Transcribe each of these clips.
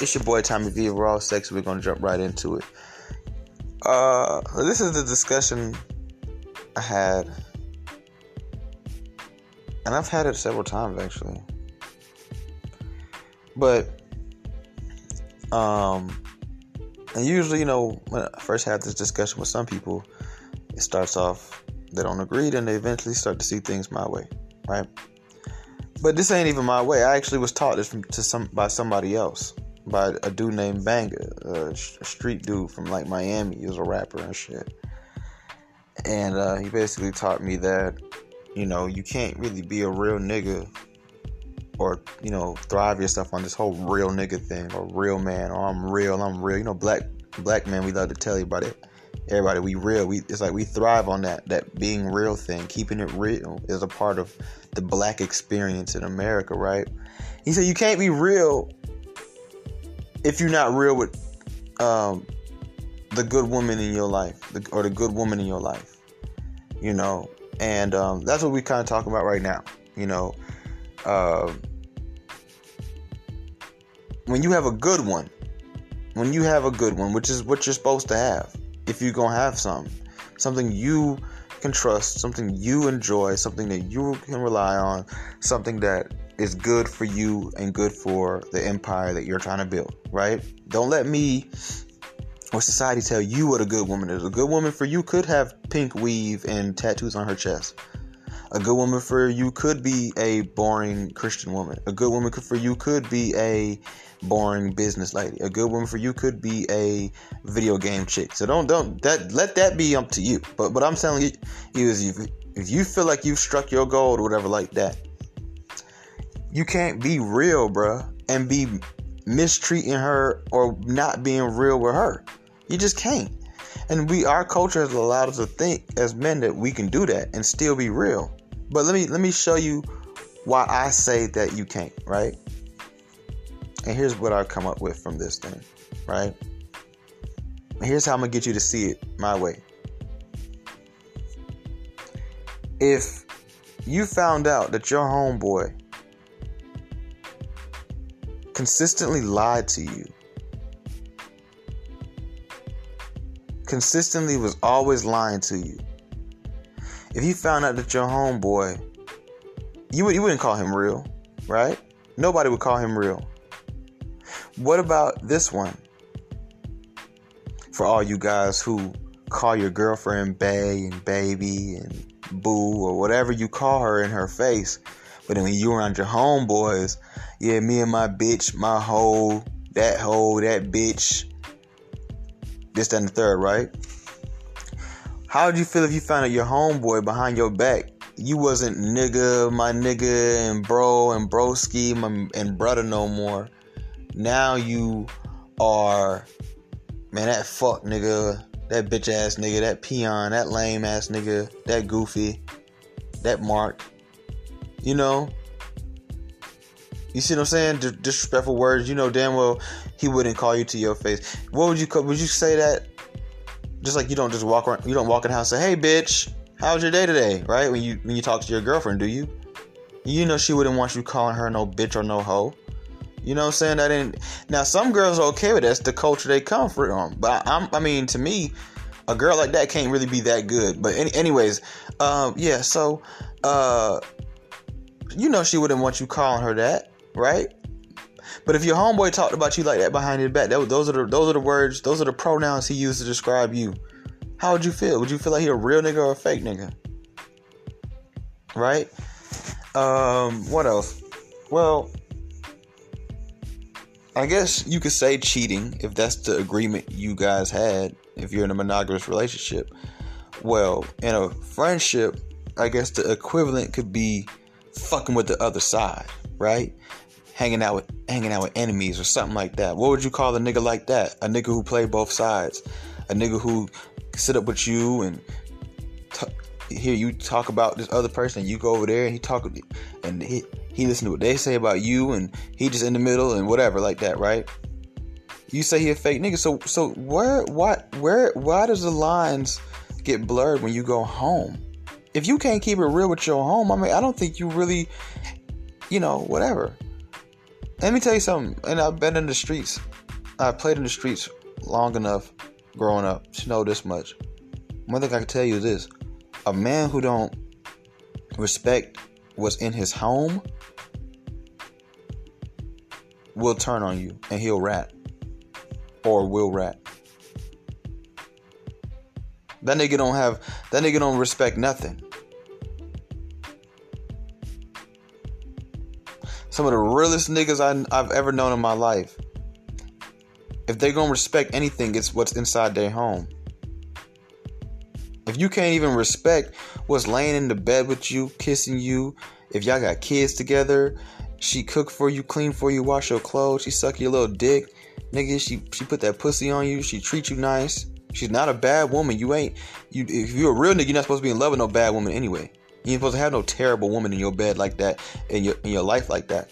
It's your boy Tommy V. All sexy. We're gonna jump right into it. Uh, this is the discussion I had, and I've had it several times actually. But, um, and usually, you know, when I first have this discussion with some people, it starts off they don't agree, then they eventually start to see things my way, right? But this ain't even my way. I actually was taught this from, to some by somebody else, by a dude named Banga, a, street dude from like Miami. He was a rapper and shit. And uh, he basically taught me that, you know, you can't really be a real nigga or, you know, thrive yourself on this whole real nigga thing or real man or I'm real, I'm real. You know, black black men, we love to tell you about it everybody we real we it's like we thrive on that that being real thing keeping it real is a part of the black experience in america right he said you can't be real if you're not real with um, the good woman in your life the, or the good woman in your life you know? And um, that's what we kind of talk about right now you know? Uh, when you have a good one when you have a good one which is what you're supposed to have if you're gonna have something, something you can trust, something you enjoy, something that you can rely on, something that is good for you and good for the empire that you're trying to build, right? Don't let me or society tell you what a good woman is. A good woman for you could have pink weave and tattoos on her chest. A good woman for you could be a boring Christian woman. A good woman for you could be a boring business lady. A good woman for you could be a video game chick. So don't don't that let that be up to you. But what I'm telling you is if if you feel like you've struck your goal or whatever like that, you can't be real, bruh, and be mistreating her or not being real with her. You just can't. And we our culture has allowed us to think as men that we can do that and still be real. But let me let me show you why I say that you can't, right? And here's what I come up with from this thing, right? here's how I'm gonna get you to see it my way. If you found out that your homeboy consistently lied to you, consistently was always lying to you, if you found out that your homeboy, you, you wouldn't call him real, right? Nobody would call him real. What about this one? For all you guys who call your girlfriend Bay and Baby and Boo or whatever you call her in her face, but then when you around your homeboys, yeah, me and my bitch, my hoe, that hoe, that bitch, this, and the third, right? How would you feel if you found out your homeboy behind your back? You wasn't nigga, my nigga, and bro, and broski, my, and brother no more. Now you are, man, that fuck nigga, that bitch ass nigga, that peon, that lame ass nigga, that goofy, that mark. You know? You see what I'm saying? D- disrespectful words. You know damn well he wouldn't call you to your face. What would you would you say that just like you don't just walk around, you don't walk in the house and say, "Hey, bitch, how's your day today?" Right? When you when you talk to your girlfriend, do you? You know she wouldn't want you calling her no bitch or no hoe. You know what I'm saying? That ain't now some girls are okay with that. That's the culture they come from. But I, am I mean, to me, a girl like that can't really be that good. But any, anyways, um, yeah. So, uh, you know, she wouldn't want you calling her that, right? But if your homeboy talked about you like that behind your back, that, those are the those are the words, those are the pronouns he used to describe you. How would you feel? Would you feel like he a real nigga or a fake nigga? Right? Um, what else? Well, I guess you could say cheating if that's the agreement you guys had if you're in a monogamous relationship. Well, in a friendship, I guess the equivalent could be fucking with the other side, right? hanging out with hanging out with enemies or something like that. What would you call a nigga like that? A nigga who play both sides. A nigga who sit up with you and t- hear you talk about this other person. You go over there and he talk and he he listen to what they say about you and he just in the middle and whatever like that, right? You say he a fake nigga. So so where what where why does the lines get blurred when you go home? If you can't keep it real with your home, I mean I don't think you really you know, whatever let me tell you something. And I've been in the streets. I played in the streets long enough growing up to know this much. One thing I can tell you is this: a man who don't respect what's in his home will turn on you and he'll rat or will rat. That nigga don't have that nigga don't respect nothing. Some of the realest niggas I, I've ever known in my life. If they gonna respect anything, it's what's inside their home. If you can't even respect what's laying in the bed with you, kissing you, if y'all got kids together, she cook for you, clean for you, wash your clothes, she suck your little dick, nigga. She she put that pussy on you, she treat you nice. She's not a bad woman. You ain't you. If you're a real nigga, you're not supposed to be in love with no bad woman anyway. You ain't supposed to have no terrible woman in your bed like that, in your in your life like that.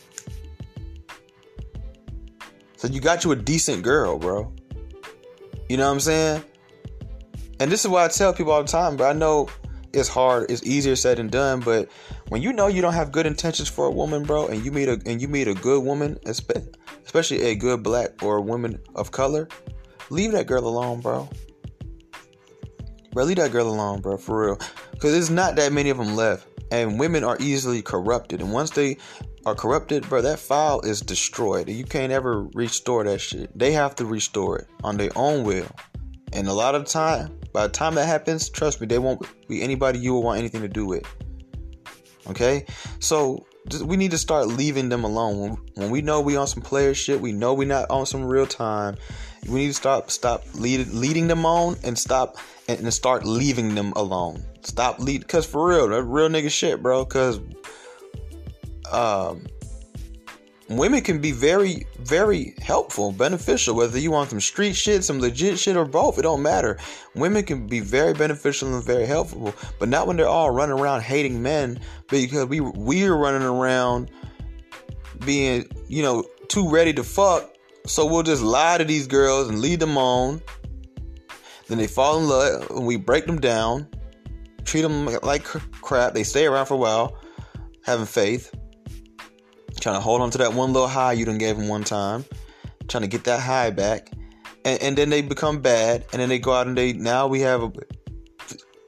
So you got you a decent girl, bro. You know what I'm saying? And this is why I tell people all the time, but I know it's hard, it's easier said than done, but when you know you don't have good intentions for a woman, bro, and you meet a and you meet a good woman, especially a good black or a woman of color, leave that girl alone, bro. Bro, leave that girl alone, bro, for real. Because there's not that many of them left. And women are easily corrupted. And once they are corrupted, bro, that file is destroyed. You can't ever restore that shit. They have to restore it on their own will. And a lot of time, by the time that happens, trust me, they won't be anybody you will want anything to do with. Okay? So we need to start leaving them alone. When, we know we on some player shit, we know we not on some real time. We need to stop stop lead, leading them on and stop and, and start leaving them alone. Stop lead cause for real, that real nigga shit, bro. Cause um women can be very, very helpful, beneficial, whether you want some street shit, some legit shit, or both. It don't matter. Women can be very beneficial and very helpful, but not when they're all running around hating men because we we're running around being, you know, too ready to fuck. So we'll just lie to these girls and lead them on. Then they fall in love, and we break them down, treat them like crap. They stay around for a while, having faith trying to hold on to that one little high you done gave them one time, trying to get that high back, and, and then they become bad, and then they go out and they now we have a,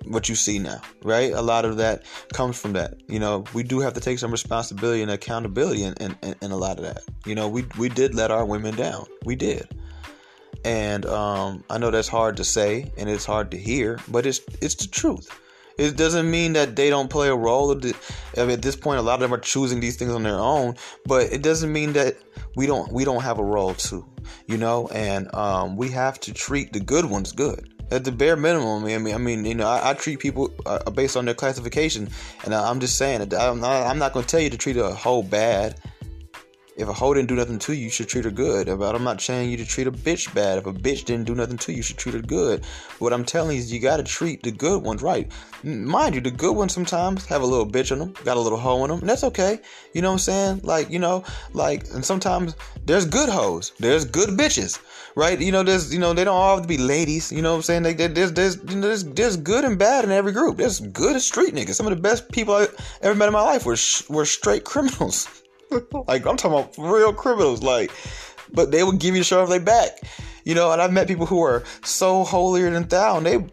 what you see now, right? A lot of that comes from that. You know, we do have to take some responsibility and accountability in, in, in a lot of that. You know, we we did let our women down. We did. And um, I know that's hard to say and it's hard to hear, but it's it's the truth. It doesn't mean that they don't play a role. I mean, at this point, a lot of them are choosing these things on their own, but it doesn't mean that we don't we don't have a role too, you know. And um, we have to treat the good ones good at the bare minimum. I mean, I mean, you know, I, I treat people uh, based on their classification, and I, am just saying, I'm not, I'm not going to tell you to treat a whole bad if a hoe didn't do nothing to you, you should treat her good. But I'm not saying you to treat a bitch bad. If a bitch didn't do nothing to you, you should treat her good. What I'm telling you is you gotta treat the good ones right. Mind you, the good ones sometimes have a little bitch in them, got a little hoe in them, and that's okay. You know what I'm saying? Like, you know, like, and sometimes there's good hoes, there's good bitches, right? You know, there's, you know, they don't all have to be ladies. You know what I'm saying? There's, there's, you know, there's, there's good and bad in every group. There's good street niggas. Some of the best people I ever met in my life were were straight criminals. like I'm talking about real criminals. Like, but they would give you the shirt off their back. You know, and I've met people who are so holier than thou, and they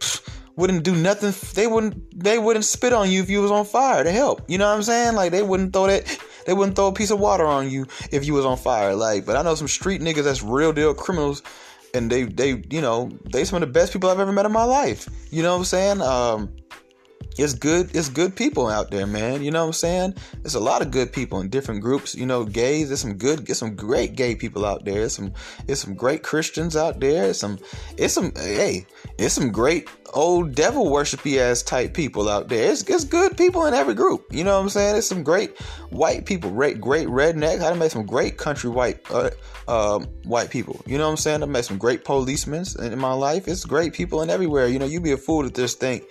wouldn't do nothing. They wouldn't. They wouldn't spit on you if you was on fire to help. You know what I'm saying? Like they wouldn't throw that. They wouldn't throw a piece of water on you if you was on fire. Like, but I know some street niggas that's real deal criminals, and they they you know they some of the best people I've ever met in my life. You know what I'm saying? Um, it's good it's good people out there man. You know what i'm saying? There's a lot of good people in different groups. You know gays there's some good there's some great gay people out there. There's some there's some great christians out there. It's some it's some hey it's some great old devil worshipy ass type people out there. It's, it's good people in every group. You know what i'm saying? There's some great white people great great redneck i met some great country white uh, um, white people. You know what i'm saying? I met some great policemen in my life. It's great people in everywhere. You know you be a fool to just think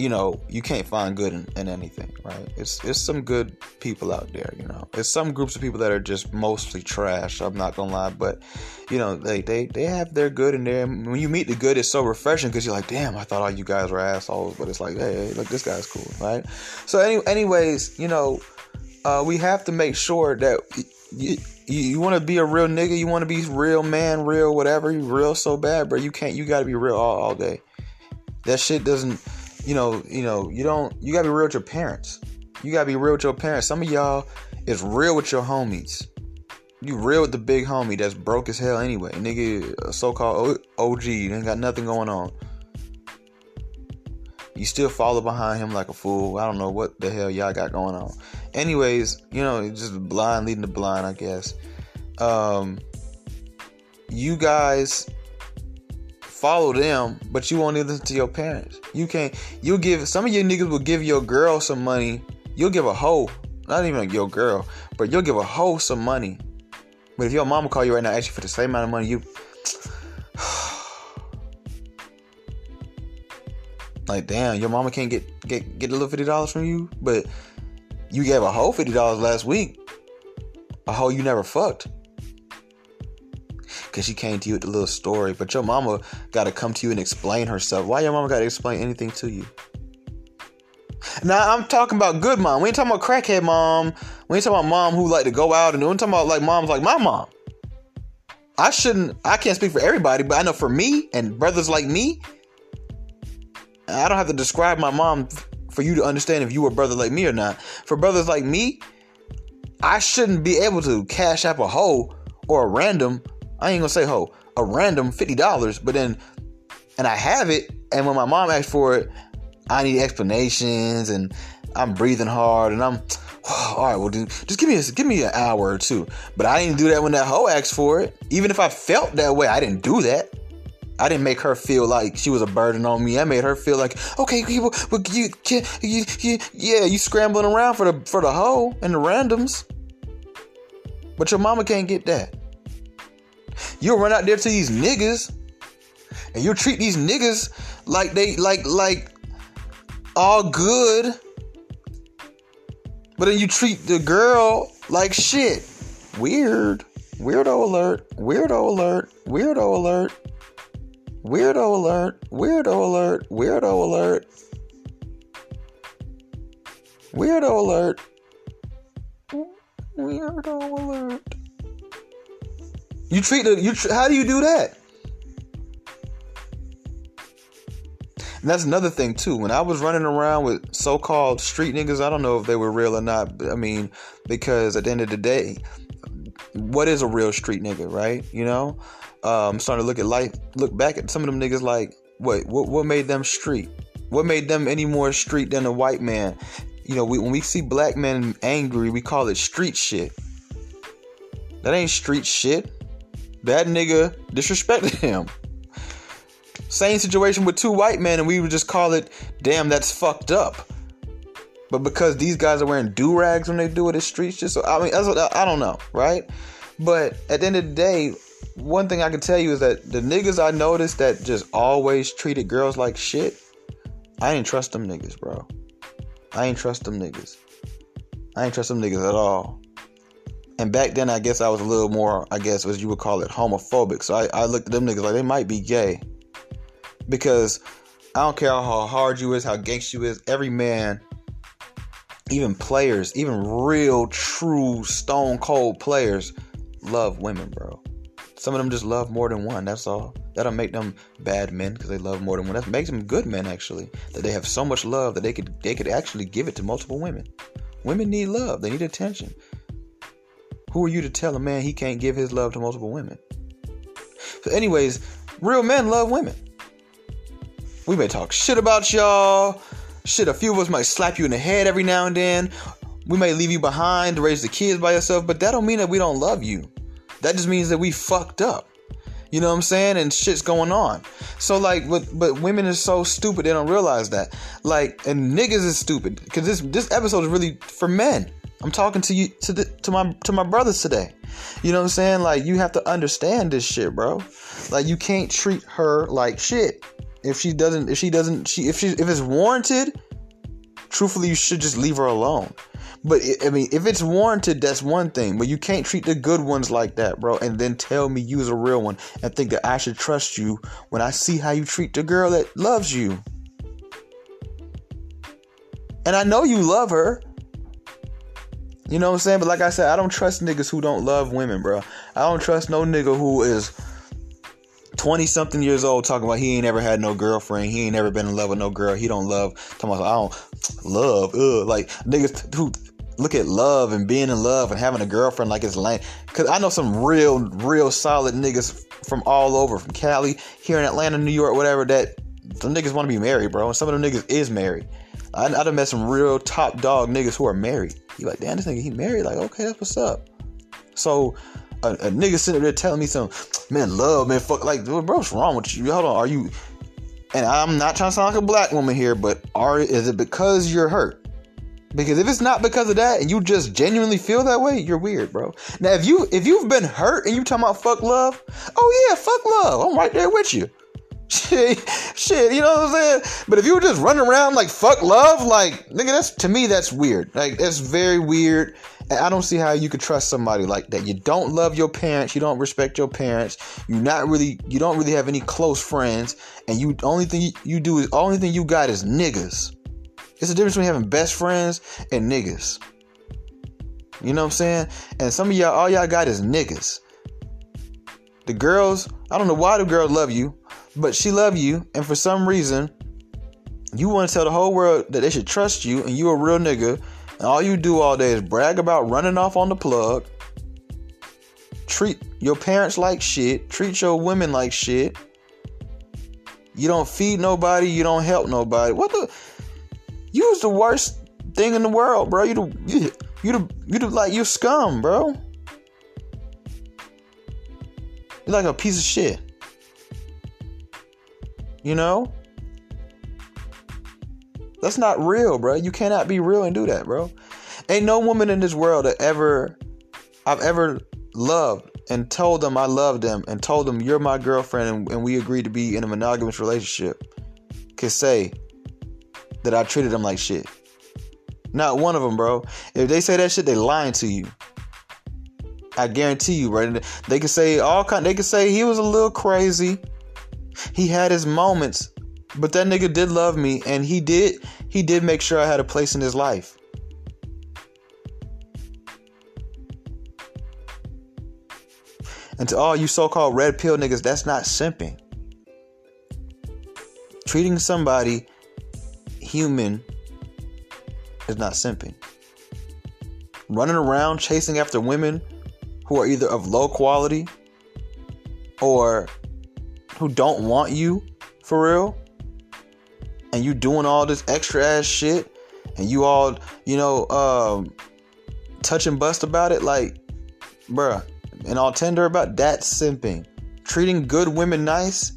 you know, you can't find good in, in, anything, right? It's it's some good people out there, you know. It's some groups of people that are just mostly trash. I'm not gonna lie, but you know, they they they have their good in there. When you meet the good, it's so refreshing because you're like, damn, I thought all you guys were assholes, but it's like, hey, look, this guy's cool, right? So, any, anyways, you know, uh, we have to make sure that you, you, you want to be a real nigga, you want to be real man, real whatever, you real so bad, bro. You can't. You got to be real all, all day. That shit doesn't. You know. You know. You don't. You got to be real with your parents. You got to be real with your parents. Some of y'all is real with your homies. You real with the big homie that's broke as hell anyway. Nigga, so called OG, ain't got nothing going on. You still follow behind him like a fool. I don't know what the hell y'all got going on. Anyways, you know, just blind leading the blind, I guess. Um, you guys follow them, but you won't listen to your parents. You can't. You'll give some of your niggas will give your girl some money. You'll give a hoe, not even your girl, but you'll give a hoe some money but if your mama call you right now, ask you for the same amount of money, you like, damn, your mama can't get get get a little fifty dollars from you, but you gave a whole fifty dollars last week, a hoe you never fucked, cause she came to you with the little story. But your mama got to come to you and explain herself. Why your mama got to explain anything to you? Now I'm talking about good mom. We ain't talking about crackhead mom. We ain't talking about mom who like to go out and we ain't talking about like moms like my mom. I shouldn't. I can't speak for everybody, but I know for me and brothers like me, I don't have to describe my mom for you to understand if you were a brother like me or not. For brothers like me, I shouldn't be able to cash up a hoe or a random. I ain't gonna say hoe, a random fifty dollars, but then, and I have it, and when my mom asked for it, I need explanations and I'm breathing hard and I'm all right. Well, dude, just give me a, give me an hour or two. But I didn't do that when that hoe asked for it. Even if I felt that way, I didn't do that. I didn't make her feel like she was a burden on me. I made her feel like, okay, people, but you, you, you, yeah, you scrambling around for the for the hoe and the randoms. But your mama can't get that. You'll run out there to these niggas, and you'll treat these niggas like they like like all good, but then you treat the girl like shit. Weird. Weirdo alert. Weirdo alert. Weirdo alert. Weirdo alert. Weirdo alert. Weirdo alert. Weirdo alert. Weirdo alert. You treat the you. How do you do that? And that's another thing too. When I was running around with so-called street niggas, I don't know if they were real or not. I mean, because at the end of the day, what is a real street nigga, right? You know, um, I'm starting to look at life, look back at some of them niggas like, what, what, what made them street? What made them any more street than a white man? You know, we, when we see black men angry, we call it street shit. That ain't street shit. That nigga disrespected him. Same situation with two white men, and we would just call it, damn, that's fucked up. But because these guys are wearing do rags when they do it, it's streets just. So, I mean, what, I don't know, right? But at the end of the day, one thing I can tell you is that the niggas I noticed that just always treated girls like shit, I ain't trust them niggas, bro. I ain't trust them niggas. I ain't trust them niggas at all. And back then, I guess I was a little more, I guess, as you would call it, homophobic. So I, I looked at them niggas like they might be gay because I don't care how hard you is, how gangster you is. Every man, even players, even real, true, stone cold players, love women, bro. Some of them just love more than one. That's all. That'll make them bad men because they love more than one. That makes them good men, actually. That they have so much love that they could they could actually give it to multiple women. Women need love. They need attention. Who are you to tell a man he can't give his love to multiple women? So, anyways, real men love women. We may talk shit about y'all. Shit, a few of us might slap you in the head every now and then. We may leave you behind to raise the kids by yourself, but that don't mean that we don't love you. That just means that we fucked up. You know what I'm saying? And shit's going on. So like, but but women are so stupid they don't realize that. Like, and niggas is stupid because this this episode is really for men. I'm talking to you to the to my to my brothers today. You know what I'm saying? Like, you have to understand this shit, bro. Like, you can't treat her like shit. If she doesn't, if she doesn't, she if she if it's warranted, truthfully, you should just leave her alone. But I mean, if it's warranted, that's one thing. But you can't treat the good ones like that, bro. And then tell me you's a real one and think that I should trust you when I see how you treat the girl that loves you. And I know you love her. You know what I'm saying? But like I said, I don't trust niggas who don't love women, bro. I don't trust no nigga who is 20 something years old talking about he ain't ever had no girlfriend. He ain't never been in love with no girl. He don't love. Talking about, I don't love. Ugh. Like niggas who look at love and being in love and having a girlfriend like it's lame. Cause I know some real, real solid niggas from all over, from Cali, here in Atlanta, New York, whatever, that some niggas want to be married, bro. And some of them niggas is married. I, I done met some real top dog niggas who are married. You like, damn, this nigga, he married? Like, okay, that's what's up. So, a, a nigga sitting there telling me some, man, love, man, fuck, like, bro, what's wrong with you? Hold on, are you, and I'm not trying to sound like a black woman here, but are, is it because you're hurt? Because if it's not because of that and you just genuinely feel that way, you're weird, bro. Now if you if you've been hurt and you talking about fuck love, oh yeah, fuck love. I'm right there with you. Shit, shit, you know what I'm saying? But if you were just running around like fuck love, like nigga, that's to me that's weird. Like that's very weird. And I don't see how you could trust somebody like that. You don't love your parents, you don't respect your parents, you're not really you don't really have any close friends, and you only thing you, you do is only thing you got is niggas. It's the difference between having best friends and niggas. You know what I'm saying? And some of y'all, all y'all got is niggas. The girls, I don't know why the girls love you, but she love you, and for some reason, you want to tell the whole world that they should trust you, and you a real nigga, and all you do all day is brag about running off on the plug, treat your parents like shit, treat your women like shit. You don't feed nobody, you don't help nobody. What the? You's the worst thing in the world, bro. You the you you the you the like you scum, bro. You're like a piece of shit. You know? That's not real, bro. You cannot be real and do that, bro. Ain't no woman in this world that ever I've ever loved and told them I love them and told them you're my girlfriend and, and we agreed to be in a monogamous relationship could say that I treated them like shit. Not one of them, bro. If they say that shit, they lying to you. I guarantee you, right? They could say all kind. They could say he was a little crazy. He had his moments, but that nigga did love me, and he did. He did make sure I had a place in his life. And to all you so-called red pill niggas, that's not simping. Treating somebody human is not simping. Running around chasing after women who are either of low quality or who don't want you for real, and you doing all this extra ass shit, and you all, you know, um, touch and bust about it, like, bruh, and all tender about that simping. Treating good women nice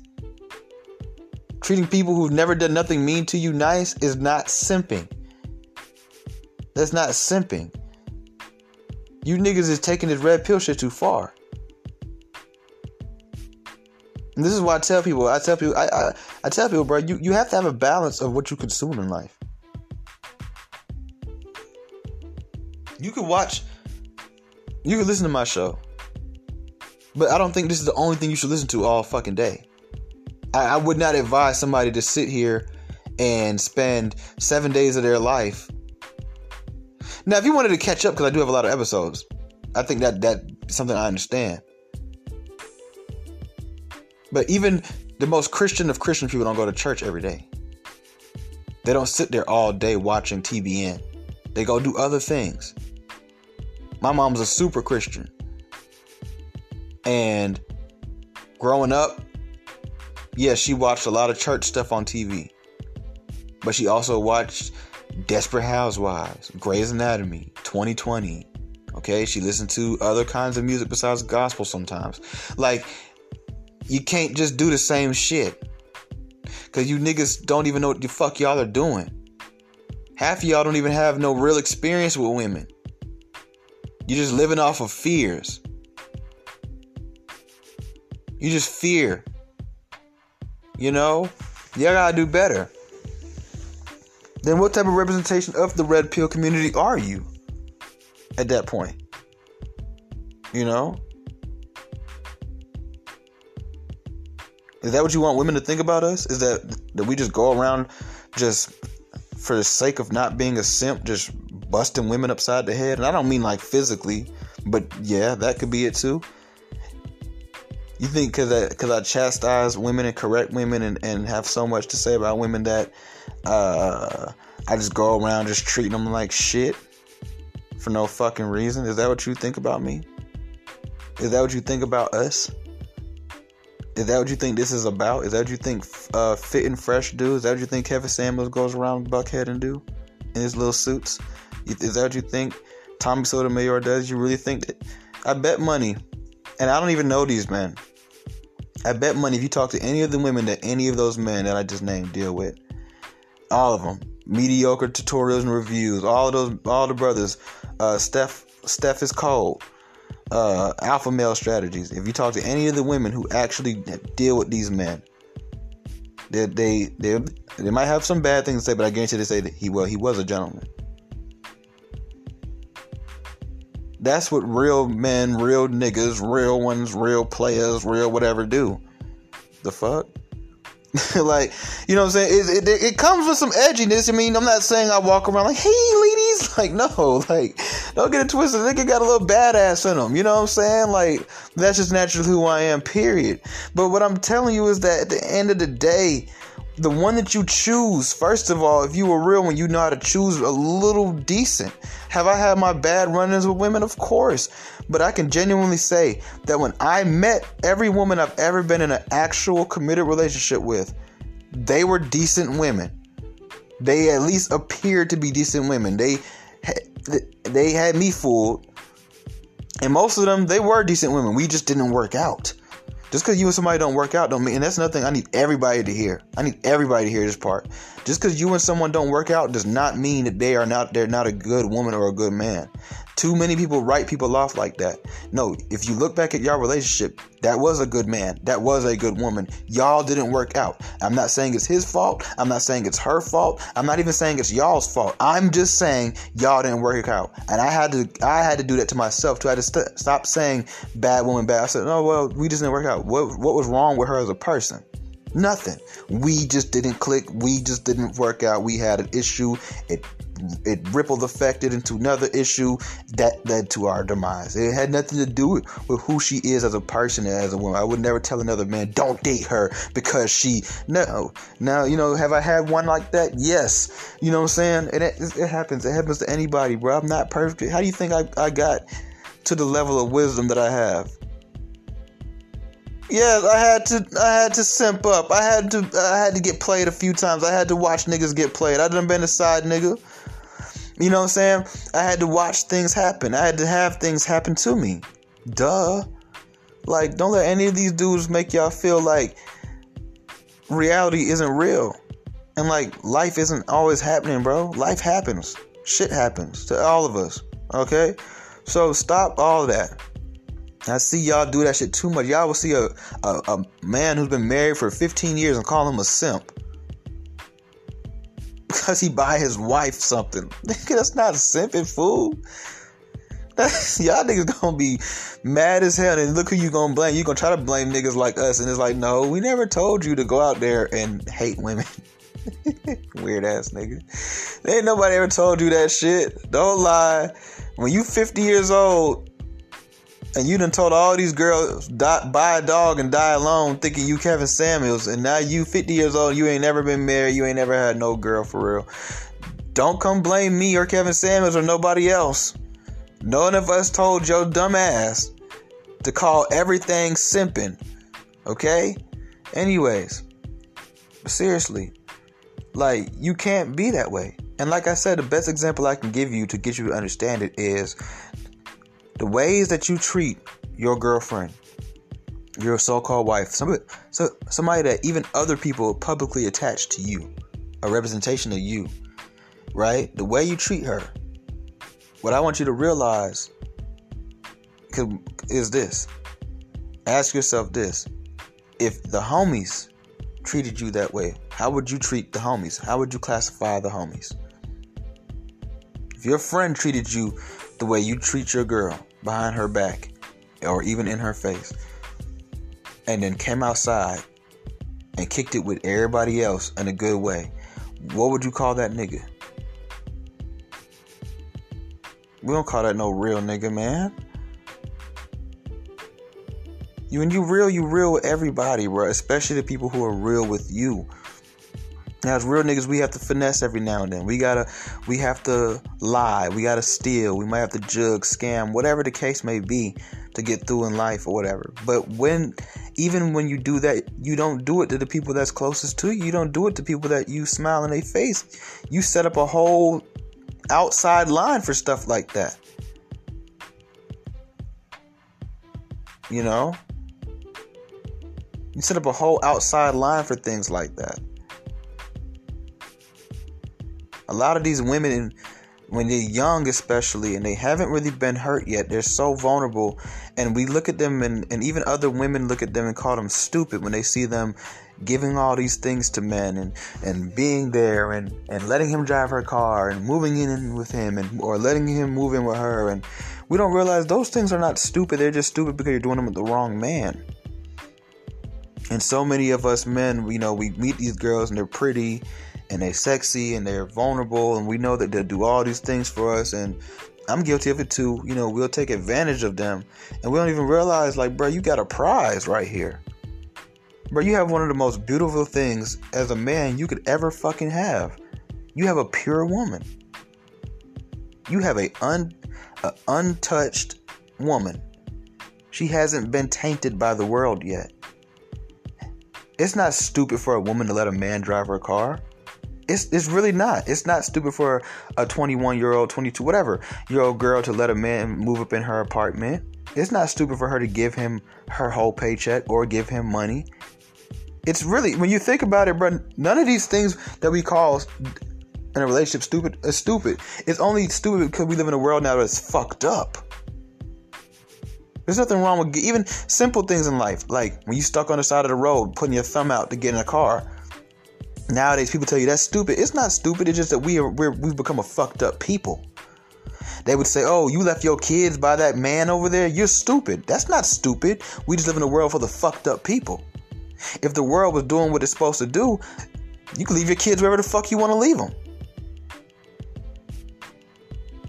Treating people who've never done nothing mean to you nice is not simping. That's not simping. You niggas is taking this red pill shit too far. And this is why I tell people, I tell people, I, I, I tell people, bro, you, you have to have a balance of what you consume in life. You could watch, you could listen to my show, but I don't think this is the only thing you should listen to all fucking day. I, I would not advise somebody to sit here and spend seven days of their life. Now, if you wanted to catch up, because I do have a lot of episodes, I think that that's something I understand. But even the most Christian of Christian people don't go to church every day. They don't sit there all day watching TBN. They go do other things. My mom's a super Christian. And growing up, yeah, she watched a lot of church stuff on TV, but she also watched Desperate Housewives, Grey's Anatomy, 2020. Okay, she listened to other kinds of music besides gospel sometimes. Like, you can't just do the same shit. Cause you niggas don't even know what the fuck y'all are doing. Half of y'all don't even have no real experience with women. You're just living off of fears. You just fear. You know, Y'all gotta do better. Then what type of representation of the red pill community are you at that point? You know? Is that what you want women to think about us? Is that that we just go around just for the sake of not being a simp, just busting women upside the head, and I don't mean like physically, but yeah, that could be it too. You think because I, cause I chastise women and correct women and, and have so much to say about women that uh, I just go around just treating them like shit for no fucking reason? Is that what you think about me? Is that what you think about us? Is that what you think this is about? Is that what you think uh, Fit and Fresh do? Is that what you think Kevin Samuels goes around Buckhead and do in his little suits? Is that what you think Tommy Sotomayor does? You really think that? I bet money, and I don't even know these men. I bet money if you talk to any of the women that any of those men that I just named deal with, all of them, mediocre tutorials and reviews, all those, all the brothers, uh, Steph, Steph is cold uh, alpha male strategies. If you talk to any of the women who actually deal with these men, they they they, they might have some bad things to say, but I guarantee they say that he well he was a gentleman. That's what real men, real niggas, real ones, real players, real whatever do. The fuck? like, you know what I'm saying? It, it, it, comes with some edginess. I mean, I'm not saying I walk around like, hey, ladies. Like, no, like, don't get it twisted. Nigga got a little badass in him. You know what I'm saying? Like, that's just naturally who I am, period. But what I'm telling you is that at the end of the day, the one that you choose, first of all, if you were real and you know how to choose a little decent. Have I had my bad run ins with women? Of course. But I can genuinely say that when I met every woman I've ever been in an actual committed relationship with, they were decent women. They at least appeared to be decent women. They they had me fooled. And most of them, they were decent women. We just didn't work out. Just because you and somebody don't work out don't mean, and that's nothing I need everybody to hear. I need everybody to hear this part. Just because you and someone don't work out does not mean that they are not they're not a good woman or a good man. Too many people write people off like that. No, if you look back at your relationship, that was a good man. That was a good woman. Y'all didn't work out. I'm not saying it's his fault. I'm not saying it's her fault. I'm not even saying it's y'all's fault. I'm just saying y'all didn't work out. And I had to I had to do that to myself too. I had to st- stop saying bad woman bad. I said, "Oh, well, we just didn't work out." What what was wrong with her as a person? Nothing. We just didn't click. We just didn't work out. We had an issue. It it rippled affected into another issue that led to our demise. It had nothing to do with, who she is as a person as a woman. I would never tell another man, don't date her because she, no. Now, you know, have I had one like that? Yes. You know what I'm saying? And it, it happens. It happens to anybody, bro. I'm not perfect. How do you think I, I got to the level of wisdom that I have? Yes, I had to I had to simp up. I had to I had to get played a few times. I had to watch niggas get played. I done been a side nigga. You know what I'm saying? I had to watch things happen. I had to have things happen to me. Duh. Like, don't let any of these dudes make y'all feel like reality isn't real. And like life isn't always happening, bro. Life happens. Shit happens to all of us. Okay? So stop all that. I see y'all do that shit too much. Y'all will see a, a, a man who's been married for 15 years and call him a simp. Because he buy his wife something. That's not simping, fool. That's, y'all niggas gonna be mad as hell. And look who you gonna blame. You gonna try to blame niggas like us. And it's like, no, we never told you to go out there and hate women. Weird ass nigga. Ain't nobody ever told you that shit. Don't lie. When you 50 years old and you done told all these girls die, buy a dog and die alone, thinking you Kevin Samuels, and now you 50 years old, you ain't never been married, you ain't never had no girl for real. Don't come blame me or Kevin Samuels or nobody else. None of us told your dumb ass to call everything simping. Okay? Anyways, seriously, like you can't be that way. And like I said, the best example I can give you to get you to understand it is the ways that you treat your girlfriend, your so-called wife, somebody, so somebody that even other people publicly attach to you, a representation of you, right? The way you treat her. What I want you to realize is this. Ask yourself this. If the homies treated you that way, how would you treat the homies? How would you classify the homies? If your friend treated you the way you treat your girl behind her back or even in her face, and then came outside and kicked it with everybody else in a good way, what would you call that nigga? We don't call that no real nigga, man. When you real, you real with everybody, bro. Especially the people who are real with you. Now, as real niggas, we have to finesse every now and then. We gotta, we have to lie. We gotta steal. We might have to jug, scam, whatever the case may be, to get through in life or whatever. But when, even when you do that, you don't do it to the people that's closest to you. You don't do it to people that you smile in their face. You set up a whole outside line for stuff like that. You know, you set up a whole outside line for things like that. A lot of these women, when they're young, especially, and they haven't really been hurt yet, they're so vulnerable. And we look at them, and, and even other women look at them and call them stupid when they see them giving all these things to men and, and being there and, and letting him drive her car and moving in with him and or letting him move in with her. And we don't realize those things are not stupid. They're just stupid because you're doing them with the wrong man. And so many of us men, you know, we meet these girls and they're pretty and they're sexy and they're vulnerable and we know that they'll do all these things for us and I'm guilty of it too. You know, we'll take advantage of them and we don't even realize like, bro, you got a prize right here. Bro, you have one of the most beautiful things as a man you could ever fucking have. You have a pure woman. You have a un a untouched woman. She hasn't been tainted by the world yet. It's not stupid for a woman to let a man drive her car. It's, it's really not. It's not stupid for a 21 year old, 22, whatever year old girl to let a man move up in her apartment. It's not stupid for her to give him her whole paycheck or give him money. It's really, when you think about it, bro, none of these things that we call in a relationship stupid is stupid. It's only stupid because we live in a world now that's fucked up. There's nothing wrong with even simple things in life, like when you stuck on the side of the road, putting your thumb out to get in a car. Nowadays, people tell you that's stupid. It's not stupid. It's just that we are we we've become a fucked up people. They would say, "Oh, you left your kids by that man over there. You're stupid." That's not stupid. We just live in a world full of fucked up people. If the world was doing what it's supposed to do, you can leave your kids wherever the fuck you want to leave them.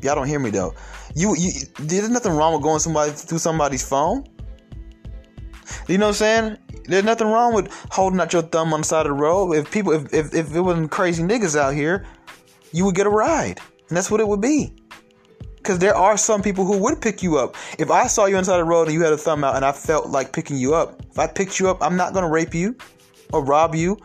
Y'all don't hear me though. You, you, there's nothing wrong with going somebody through somebody's phone. You know what I'm saying? There's nothing wrong with holding out your thumb on the side of the road. If people, if, if, if it wasn't crazy niggas out here, you would get a ride. And that's what it would be. Because there are some people who would pick you up. If I saw you inside the road and you had a thumb out and I felt like picking you up, if I picked you up, I'm not going to rape you or rob you.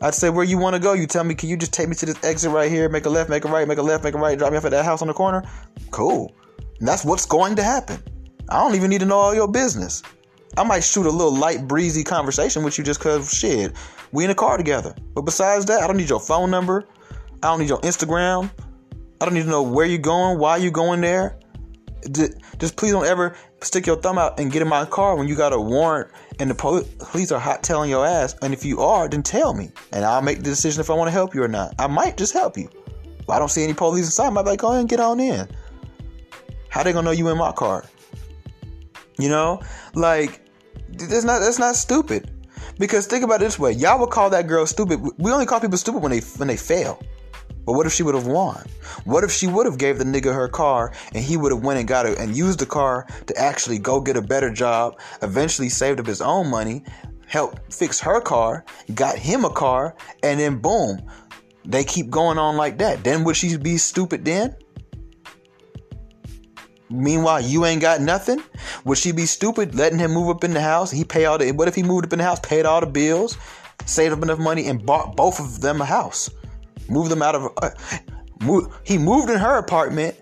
I'd say, where you want to go? You tell me, can you just take me to this exit right here? Make a left, make a right, make a left, make a right, drop me off at that house on the corner? Cool. And that's what's going to happen. I don't even need to know all your business. I might shoot a little light, breezy conversation with you just because, shit, we in a car together. But besides that, I don't need your phone number. I don't need your Instagram. I don't need to know where you're going, why you're going there. Just please don't ever stick your thumb out and get in my car when you got a warrant and the police are hot telling your ass. And if you are, then tell me. And I'll make the decision if I want to help you or not. I might just help you. I don't see any police inside, I might be like, go ahead and get on in. How they gonna know you in my car? You know, like that's not that's not stupid. Because think about it this way: y'all would call that girl stupid. We only call people stupid when they when they fail. But what if she would have won? What if she would have gave the nigga her car and he would have went and got it and used the car to actually go get a better job, eventually saved up his own money, helped fix her car, got him a car, and then boom, they keep going on like that. Then would she be stupid then? Meanwhile, you ain't got nothing. Would she be stupid letting him move up in the house? He pay all the. What if he moved up in the house, paid all the bills, saved up enough money, and bought both of them a house? Moved them out of. Uh, move, he moved in her apartment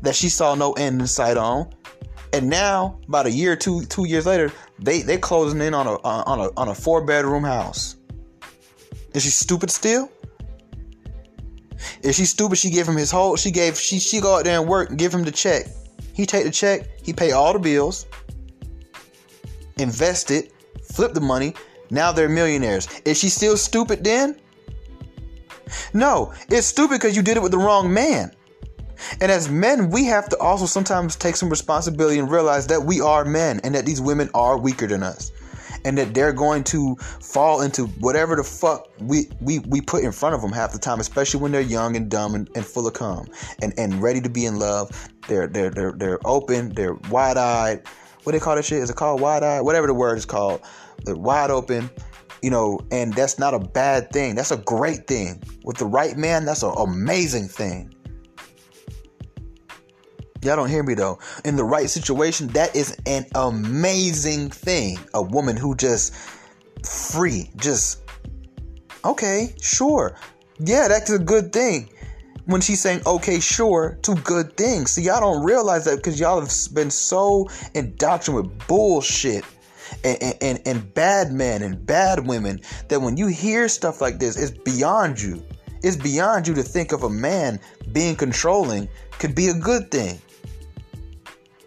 that she saw no end in sight on, and now about a year, two two years later, they they closing in on a on a on a four bedroom house. Is she stupid still? If she's stupid, she give him his whole. She gave she she go out there and work and give him the check. He take the check. He pay all the bills. Invest it. Flip the money. Now they're millionaires. Is she still stupid then? No, it's stupid because you did it with the wrong man. And as men, we have to also sometimes take some responsibility and realize that we are men and that these women are weaker than us. And that they're going to fall into whatever the fuck we, we, we put in front of them half the time, especially when they're young and dumb and, and full of cum and, and ready to be in love. They're they're they're they're open, they're wide eyed. What do they call that shit? Is it called wide eyed? Whatever the word is called. They're wide open, you know, and that's not a bad thing. That's a great thing. With the right man, that's an amazing thing. Y'all don't hear me though. In the right situation, that is an amazing thing. A woman who just free, just okay, sure. Yeah, that's a good thing. When she's saying okay, sure, to good things. See, y'all don't realize that because y'all have been so indoctrinated with bullshit and, and, and bad men and bad women that when you hear stuff like this, it's beyond you. It's beyond you to think of a man being controlling could be a good thing.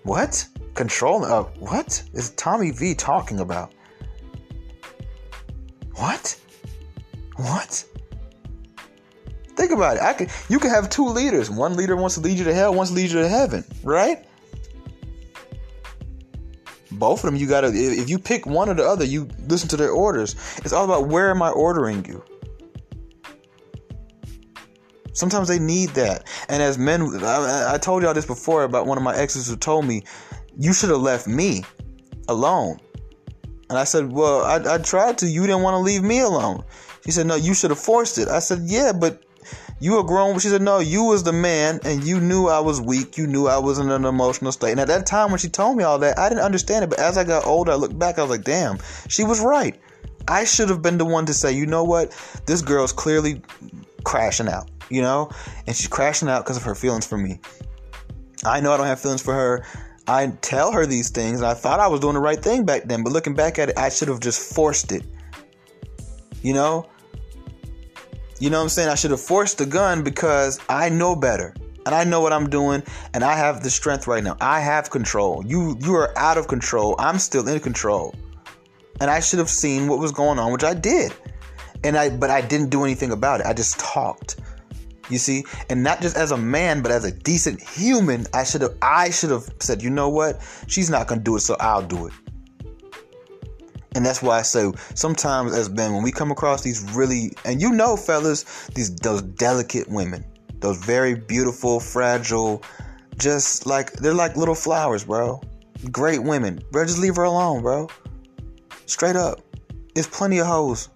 What? Control? Uh, what is Tommy V talking about? What? What? Think about it. I can. You can have two leaders. One leader wants to lead you to hell. Wants to lead you to heaven. Right? Both of them. You gotta. If you pick one or the other, you listen to their orders. It's all about where am I ordering you. Sometimes they need that. And as men, I, I told y'all this before about one of my exes who told me, you should have left me alone. And I said, well, I, I tried to. You didn't want to leave me alone. She said, no, you should have forced it. I said, yeah, but you were grown. She said, no, you was the man and you knew I was weak. You knew I was in an emotional state. And at that time when she told me all that, I didn't understand it. But as I got older, I looked back, I was like, damn, she was right. I should have been the one to say, you know what? This girl's clearly crashing out you know? And she's crashing out because of her feelings for me. I know I don't have feelings for her. I tell her these things, and I thought I was doing the right thing back then, but looking back at it, I should have just forced it. You know? You know what I'm saying? I should have forced the gun because I know better. And I know what I'm doing, and I have the strength right now. I have control. You you are out of control. I'm still in control. And I should have seen what was going on, which I did. And I but I didn't do anything about it. I just talked. You see, and not just as a man, but as a decent human, I should have I should have said, you know what? She's not gonna do it, so I'll do it. And that's why I say sometimes as men, when we come across these really and you know, fellas, these those delicate women, those very beautiful, fragile, just like they're like little flowers, bro. Great women. Bro, just leave her alone, bro. Straight up. It's plenty of hoes.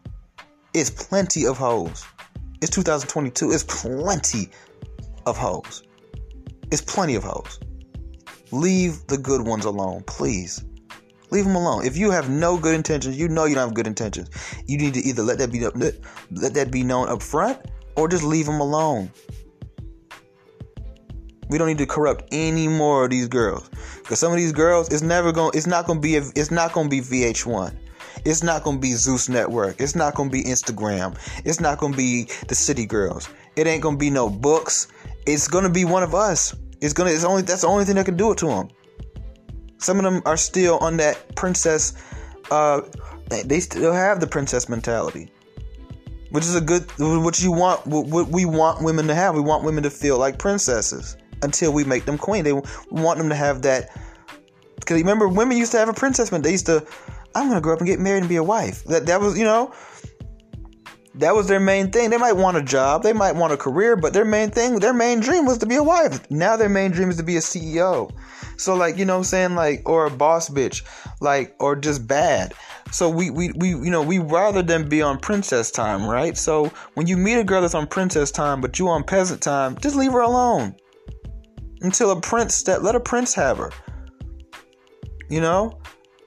It's plenty of hoes. It's 2022. It's plenty of hoes. It's plenty of hoes. Leave the good ones alone, please. Leave them alone. If you have no good intentions, you know you don't have good intentions. You need to either let that be let that be known up front, or just leave them alone. We don't need to corrupt any more of these girls, because some of these girls, it's never going, it's not going to be, it's not going to be VH1. It's not gonna be Zeus Network. It's not gonna be Instagram. It's not gonna be the City Girls. It ain't gonna be no books. It's gonna be one of us. It's gonna. It's only that's the only thing that can do it to them. Some of them are still on that princess. Uh, they still have the princess mentality, which is a good. What you want. What we want women to have. We want women to feel like princesses until we make them queen. They want them to have that. Because remember, women used to have a princess, but they used to I'm gonna grow up and get married and be a wife. That that was, you know, that was their main thing. They might want a job, they might want a career, but their main thing, their main dream was to be a wife. Now their main dream is to be a CEO. So like, you know I'm saying? Like, or a boss bitch. Like, or just bad. So we, we, we, you know, we rather than be on princess time, right? So when you meet a girl that's on princess time, but you on peasant time, just leave her alone. Until a prince step, let a prince have her. You know?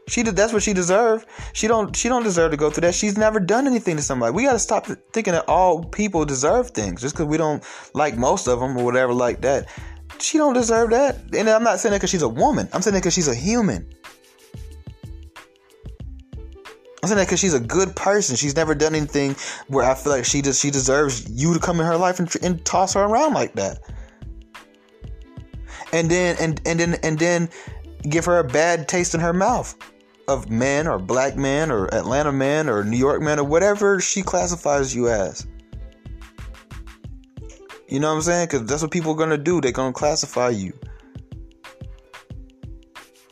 She did. That's what she deserved. She don't. She don't deserve to go through that. She's never done anything to somebody. We got to stop thinking that all people deserve things just because we don't like most of them or whatever like that. She don't deserve that. And I'm not saying that because she's a woman. I'm saying that because she's a human. I'm saying that because she's a good person. She's never done anything where I feel like she just she deserves you to come in her life and, and toss her around like that. And then and and then and then give her a bad taste in her mouth of men or black men or Atlanta men or New York men or whatever she classifies you as. You know what I'm saying? Because that's what people are going to do. They're going to classify you.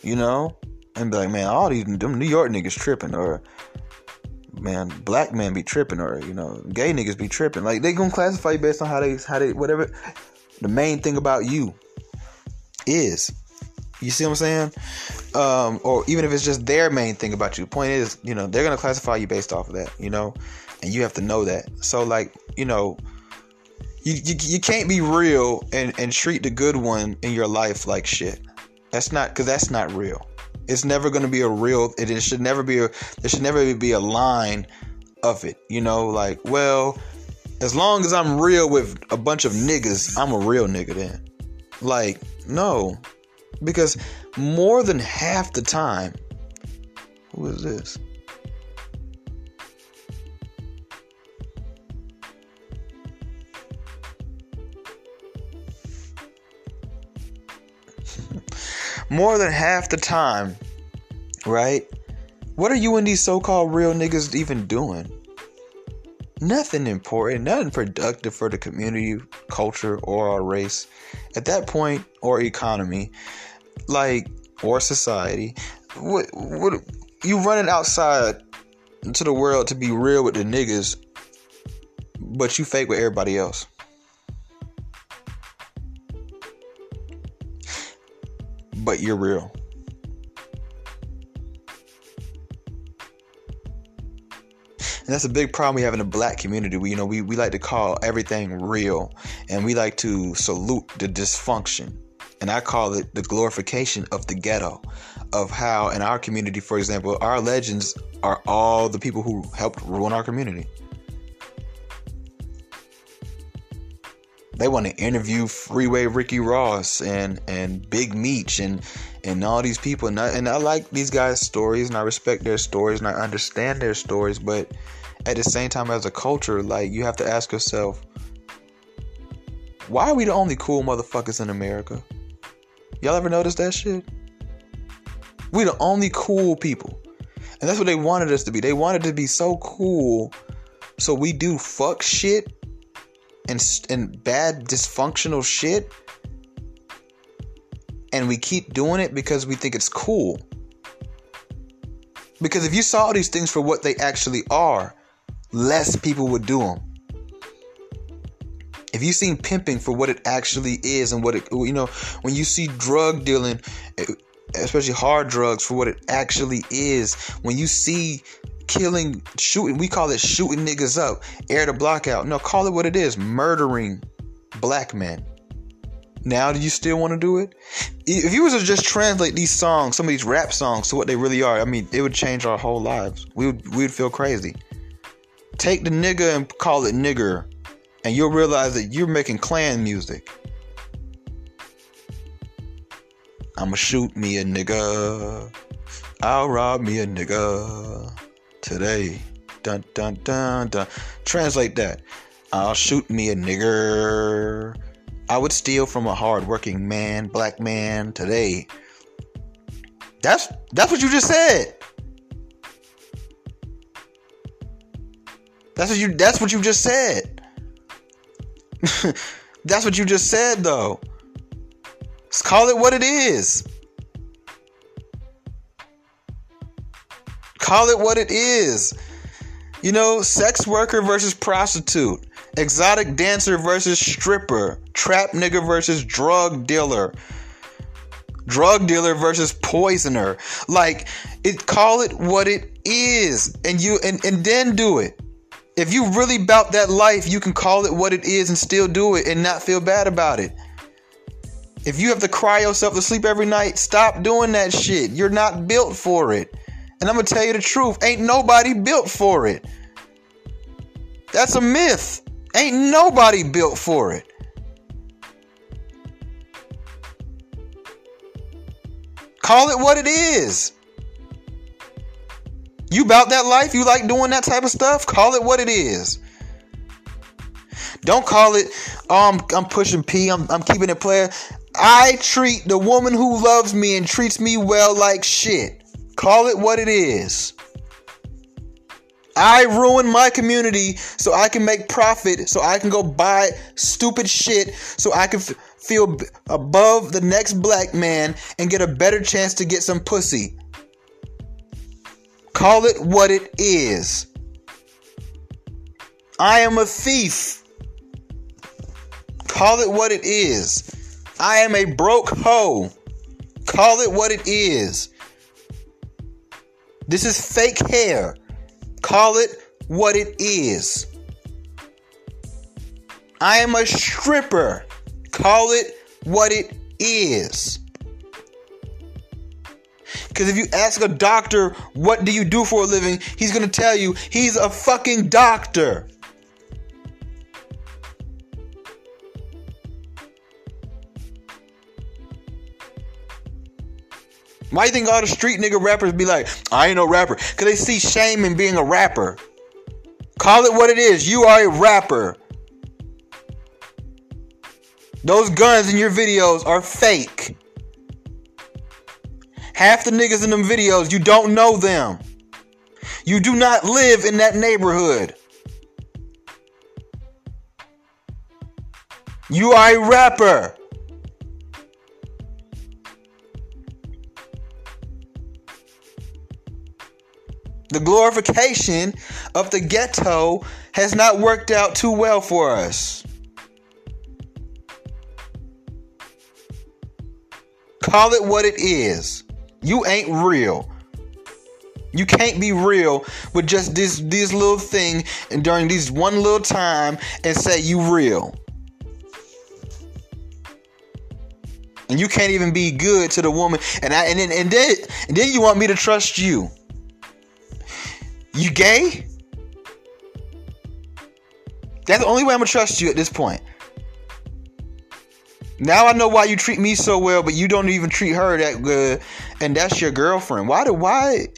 You know? and be like, man, all these them New York niggas tripping, or man, black men be tripping, or you know, gay niggas be tripping. Like they gonna classify you based on how they how they whatever. The main thing about you is, you see what I'm saying? Um, or even if it's just their main thing about you. Point is, you know, they're gonna classify you based off of that, you know, and you have to know that. So like, you know, you, you, you can't be real and, and treat the good one in your life like shit. That's not because that's not real. It's never to be a real. It, it should never be a. There should never be a line of it. You know, like well, as long as I'm real with a bunch of niggas, I'm a real nigga then. Like no, because more than half the time, who is this? more than half the time, right? What are you and these so called real niggas even doing? Nothing important, nothing productive for the community, culture, or our race. At that point, or economy, like, or society. What, what, you running outside to the world to be real with the niggas, but you fake with everybody else. but you're real. And that's a big problem we have in the black community. We, you know, we, we like to call everything real and we like to salute the dysfunction. And I call it the glorification of the ghetto, of how in our community, for example, our legends are all the people who helped ruin our community. they want to interview Freeway Ricky Ross and and Big Meech and and all these people and I, and I like these guys' stories and I respect their stories and I understand their stories, but at the same time, as a culture, like you have to ask yourself, why are we the only cool motherfuckers in America? Y'all ever notice that shit? We the only cool people. And that's what they wanted us to be. They wanted to be so cool so we do fuck shit and and bad dysfunctional shit and we keep doing it because we think it's cool. Because if you saw these things for what they actually are, less people would do them. If you seen pimping for what it actually is and what it, you know, when you see drug dealing, especially hard drugs for what it actually is, when you see killing, shooting. We call it shooting niggas up, air to block out. No, call it what it is murdering black men. Now, do you still want to do it? If you was to just translate these songs, some of these rap songs, to what they really are, I mean, it would change our whole lives. We would we would feel crazy. Take the nigga and call it nigger, and you'll realize that you're making Klan music. I'ma shoot me a nigga. I'll rob me a nigga today. Dun dun dun dun. Translate that. I'll shoot me a nigger. I would steal from a hardworking man, black man today. That's that's what you just said. That's what you that's what you just said. that's what you just said though. Let's call it what it is. Call it what it is. You know, sex worker versus prostitute, exotic dancer versus stripper, trap nigga versus drug dealer, drug dealer versus poisoner. Like, it call it what it is, and you and and then do it. If you really bout that life, you can call it what it is and still do it and not feel bad about it. If you have to cry yourself to sleep every night, stop doing that shit. You're not built for it. And I'm gonna tell you the truth, ain't nobody built for it. That's a myth. Ain't nobody built for it. Call it what it is. You about that life? You like doing that type of stuff? Call it what it is. Don't call it, oh, I'm, I'm pushing P, I'm, I'm keeping it player. I treat the woman who loves me and treats me well like shit. Call it what it is. I ruin my community so I can make profit, so I can go buy stupid shit, so I can f- feel b- above the next black man and get a better chance to get some pussy. Call it what it is. I am a thief. Call it what it is. I am a broke hoe. Call it what it is. This is fake hair. Call it what it is. I am a stripper. Call it what it is. Because if you ask a doctor, what do you do for a living? He's going to tell you he's a fucking doctor. Why you think all the street nigga rappers be like, I ain't no rapper? Because they see shame in being a rapper. Call it what it is. You are a rapper. Those guns in your videos are fake. Half the niggas in them videos, you don't know them. You do not live in that neighborhood. You are a rapper. The glorification of the ghetto has not worked out too well for us. Call it what it is. You ain't real. You can't be real with just this this little thing and during this one little time and say you real. And you can't even be good to the woman. And I and then and then and then you want me to trust you. You gay? That's the only way I'm gonna trust you at this point. Now I know why you treat me so well, but you don't even treat her that good, and that's your girlfriend. Why do why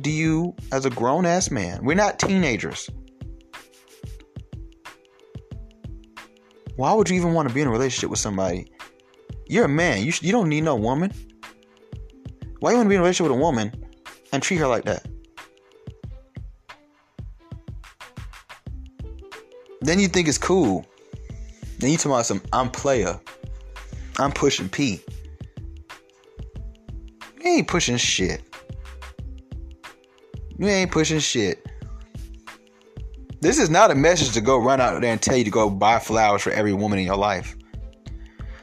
do you, as a grown ass man, we're not teenagers. Why would you even want to be in a relationship with somebody? You're a man. You, sh- you don't need no woman. Why you want to be in a relationship with a woman and treat her like that? Then you think it's cool. Then you talk about some I'm player. I'm pushing P. You ain't pushing shit. You ain't pushing shit. This is not a message to go run out there and tell you to go buy flowers for every woman in your life.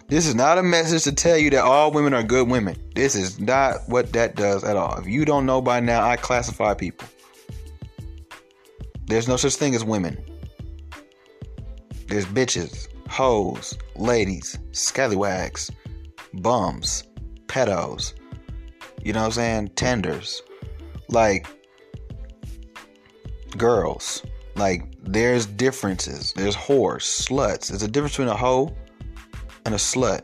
This is not a message to tell you that all women are good women. This is not what that does at all. If you don't know by now, I classify people. There's no such thing as women. There's bitches hoes, ladies, scallywags, bums, pedos, you know what I'm saying? Tenders. Like girls. Like there's differences. There's whores, sluts. There's a difference between a hoe and a slut.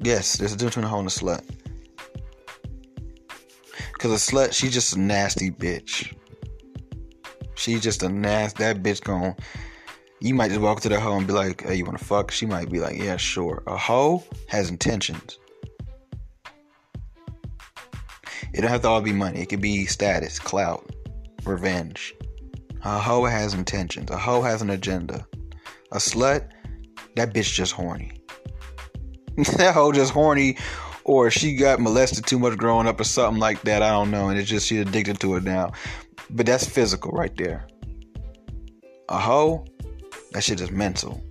Yes, there's a difference between a hoe and a slut. Cause a slut, she's just a nasty bitch. She's just a nasty. That bitch gonna you might just walk to the hoe and be like, hey, you wanna fuck? She might be like, yeah, sure. A hoe has intentions. It don't have to all be money. It could be status, clout, revenge. A hoe has intentions. A hoe has an agenda. A slut, that bitch just horny. that hoe just horny, or she got molested too much growing up or something like that. I don't know, and it's just she's addicted to it now. But that's physical right there. A hoe, that shit is mental.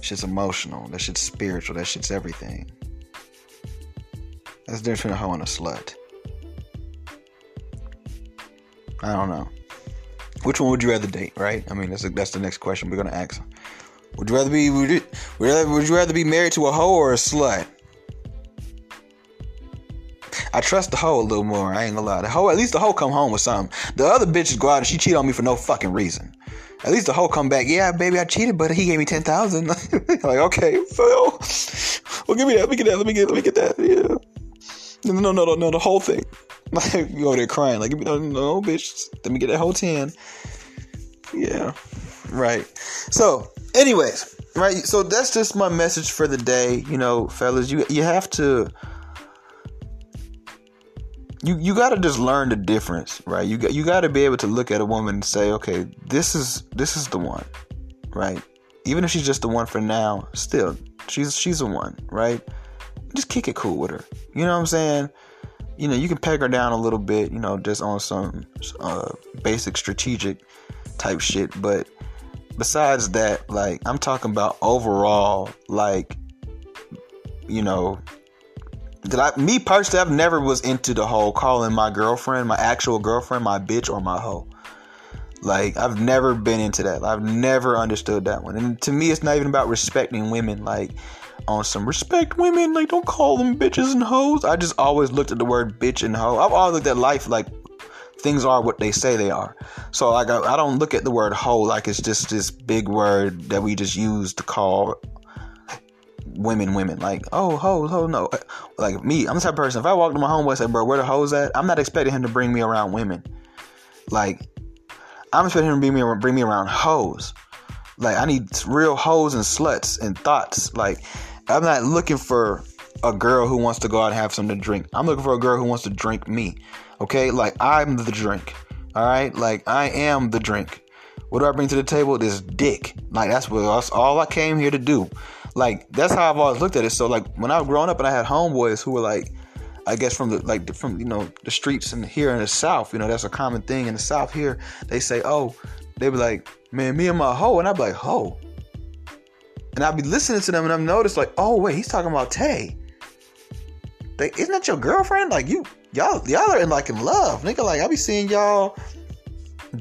Shit's emotional. That shit's spiritual. That shit's everything. That's the difference between a hoe and a slut. I don't know. Which one would you rather date, right? I mean, that's a, that's the next question we're gonna ask. Would you rather be would you, would you rather be married to a hoe or a slut? I trust the hoe a little more. I ain't gonna lie. The hoe, at least the hoe come home with something. The other bitches go out and she cheat on me for no fucking reason. At least the hoe come back. Yeah, baby, I cheated, but he gave me ten thousand. like, okay, so, well, give me that. Let me get that. Let me get. Let me get that. Yeah. No, no, no, no, no. The whole thing. Like, you over there crying. Like, no, no, bitch. Let me get that whole ten. Yeah. Right. So, anyways, right. So that's just my message for the day. You know, fellas, you you have to you you got to just learn the difference, right? You got you got to be able to look at a woman and say, okay, this is this is the one, right? Even if she's just the one for now, still she's she's the one, right? Just kick it cool with her. You know what I'm saying? You know, you can peg her down a little bit, you know, just on some uh, basic strategic type shit. But besides that, like, I'm talking about overall, like, you know, that I, me personally, I've never was into the whole calling my girlfriend, my actual girlfriend, my bitch or my hoe. Like, I've never been into that. I've never understood that one. And to me, it's not even about respecting women. Like, on some respect women, like, don't call them bitches and hoes. I just always looked at the word bitch and hoe. I've always looked at life like things are what they say they are. So, like, I, I don't look at the word hoe like it's just this big word that we just use to call women women like oh ho ho no like me i'm the type of person if i walk to my homeboy and say bro where the hoes at i'm not expecting him to bring me around women like I'm expecting him to bring me bring me around hoes. Like I need real hoes and sluts and thoughts. Like I'm not looking for a girl who wants to go out and have something to drink. I'm looking for a girl who wants to drink me. Okay, like I'm the drink. All right, like I am the drink. What do I bring to the table? This dick. Like that's what that's all I came here to do. Like that's how I've always looked at it. So like when I was growing up and I had homeboys who were like I guess from the like from you know the streets and here in the South, you know that's a common thing in the South here. They say, oh, they be like, man, me and my hoe, and I'd be like, hoe, and I be listening to them, and I've noticed like, oh wait, he's talking about Tay. Isn't that your girlfriend? Like you, y'all, y'all are in like in love, nigga. Like I be seeing y'all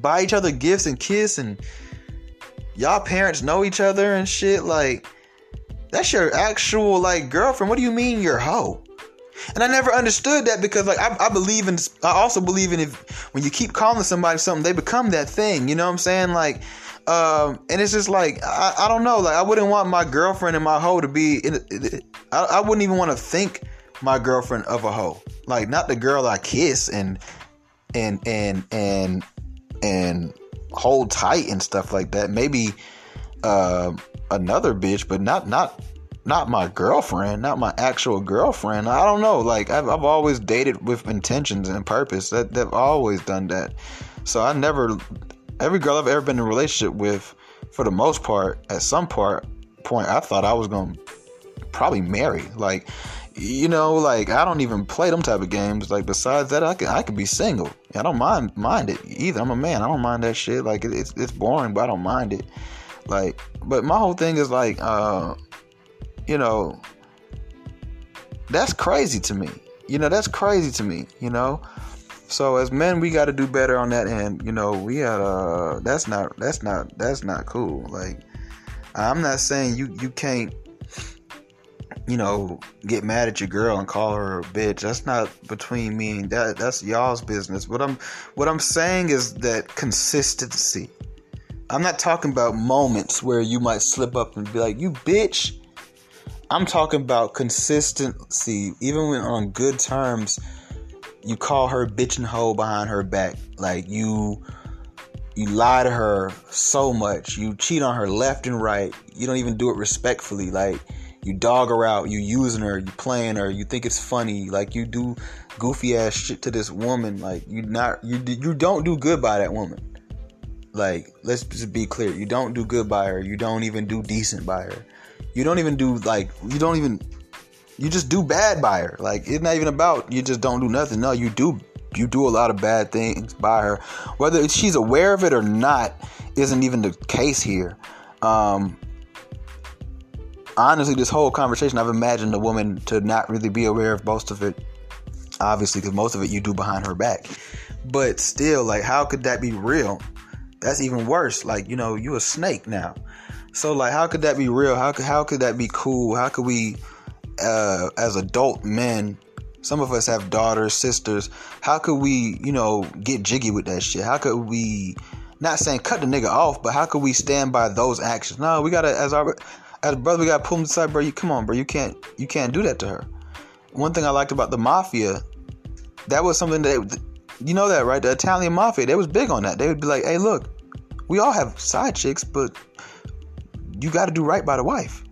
buy each other gifts and kiss, and y'all parents know each other and shit. Like that's your actual like girlfriend. What do you mean your hoe? And I never understood that because like I, I, believe in I also believe in if when you keep calling somebody something, they become that thing. You know what I'm saying? Like um, and it's just like I, I don't know, like I wouldn't want my girlfriend and my hoe to be in, I, I wouldn't even want to think my girlfriend of a hoe. Like not the girl I kiss and and and and and hold tight and stuff like that. Maybe uh, another bitch, but not not not my girlfriend, not my actual girlfriend. I don't know. Like I've, I've always dated with intentions and purpose. That they've always done that. So I never, every girl I've ever been in a relationship with, for the most part, at some part point, I thought I was gonna probably marry. Like, you know, like I don't even play them type of games. Like besides that, I could I could be single. I don't mind mind it either. I'm a man. I don't mind that shit. Like it, it's it's boring, but I don't mind it. Like, but my whole thing is like. uh you know, that's crazy to me. You know, that's crazy to me, you know? So as men, we got to do better on that end. You know, we got uh that's not that's not that's not cool. Like I'm not saying you you can't you know, get mad at your girl and call her a bitch. That's not between me and that. That's y'all's business. What I'm, what I'm saying is that consistency. I'm not talking about moments where you might slip up and be like, "You bitch," I'm talking about consistency. Even when on good terms, you call her bitch and hoe behind her back. Like you you lie to her so much. You cheat on her left and right. You don't even do it respectfully. Like you dog her out, you using her, you playing her, you think it's funny, like you do goofy ass shit to this woman. Like you not you you don't do good by that woman. Like let's just be clear, you don't do good by her. You don't even do decent by her. You don't even do like you don't even you just do bad by her. Like it's not even about you just don't do nothing. No, you do you do a lot of bad things by her. Whether she's aware of it or not isn't even the case here. Um, honestly, this whole conversation, I've imagined a woman to not really be aware of most of it. Obviously, because most of it you do behind her back. But still, like, how could that be real? That's even worse. Like, you know, you a snake now. So like, how could that be real? How could how could that be cool? How could we, uh, as adult men, some of us have daughters, sisters. How could we, you know, get jiggy with that shit? How could we, not saying cut the nigga off, but how could we stand by those actions? No, we gotta as our as brother, we gotta pull him aside, bro. You come on, bro. You can't you can't do that to her. One thing I liked about the mafia, that was something that you know that right? The Italian mafia, they was big on that. They would be like, hey, look, we all have side chicks, but you got to do right by the wife.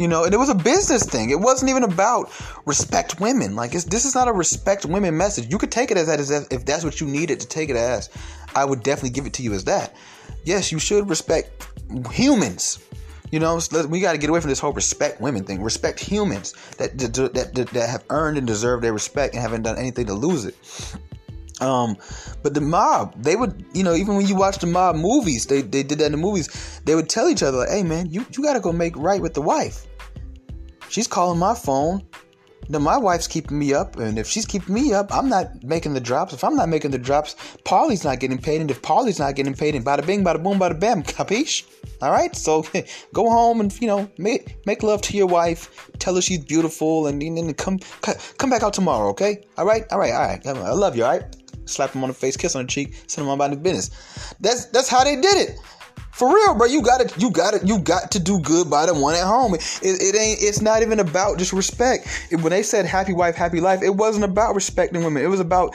You know, and it was a business thing. It wasn't even about respect women. Like this is not a respect women message. You could take it as that as if that's what you needed to take it as. I would definitely give it to you as that. Yes, you should respect humans. You know, we got to get away from this whole respect women thing. Respect humans that, that that that have earned and deserve their respect and haven't done anything to lose it. Um, but the mob, they would, you know, even when you watch the mob movies, they, they did that in the movies. They would tell each other, like, "Hey, man, you you got to go make right with the wife. She's calling my phone now my wife's keeping me up, and if she's keeping me up, I'm not making the drops. If I'm not making the drops, Paulie's not getting paid, and if Paulie's not getting paid, and bada bing, bada boom, bada bam, capiche? All right, so go home and you know make make love to your wife, tell her she's beautiful, and then come come back out tomorrow, okay? All right, all right, all right. I love you, all right. Slap him on the face, kiss on the cheek, send him on about his business. That's that's how they did it. For real, bro. You got to, you got to, you got to do good by the one at home. It, it ain't. It's not even about just respect. It, when they said happy wife, happy life, it wasn't about respecting women. It was about,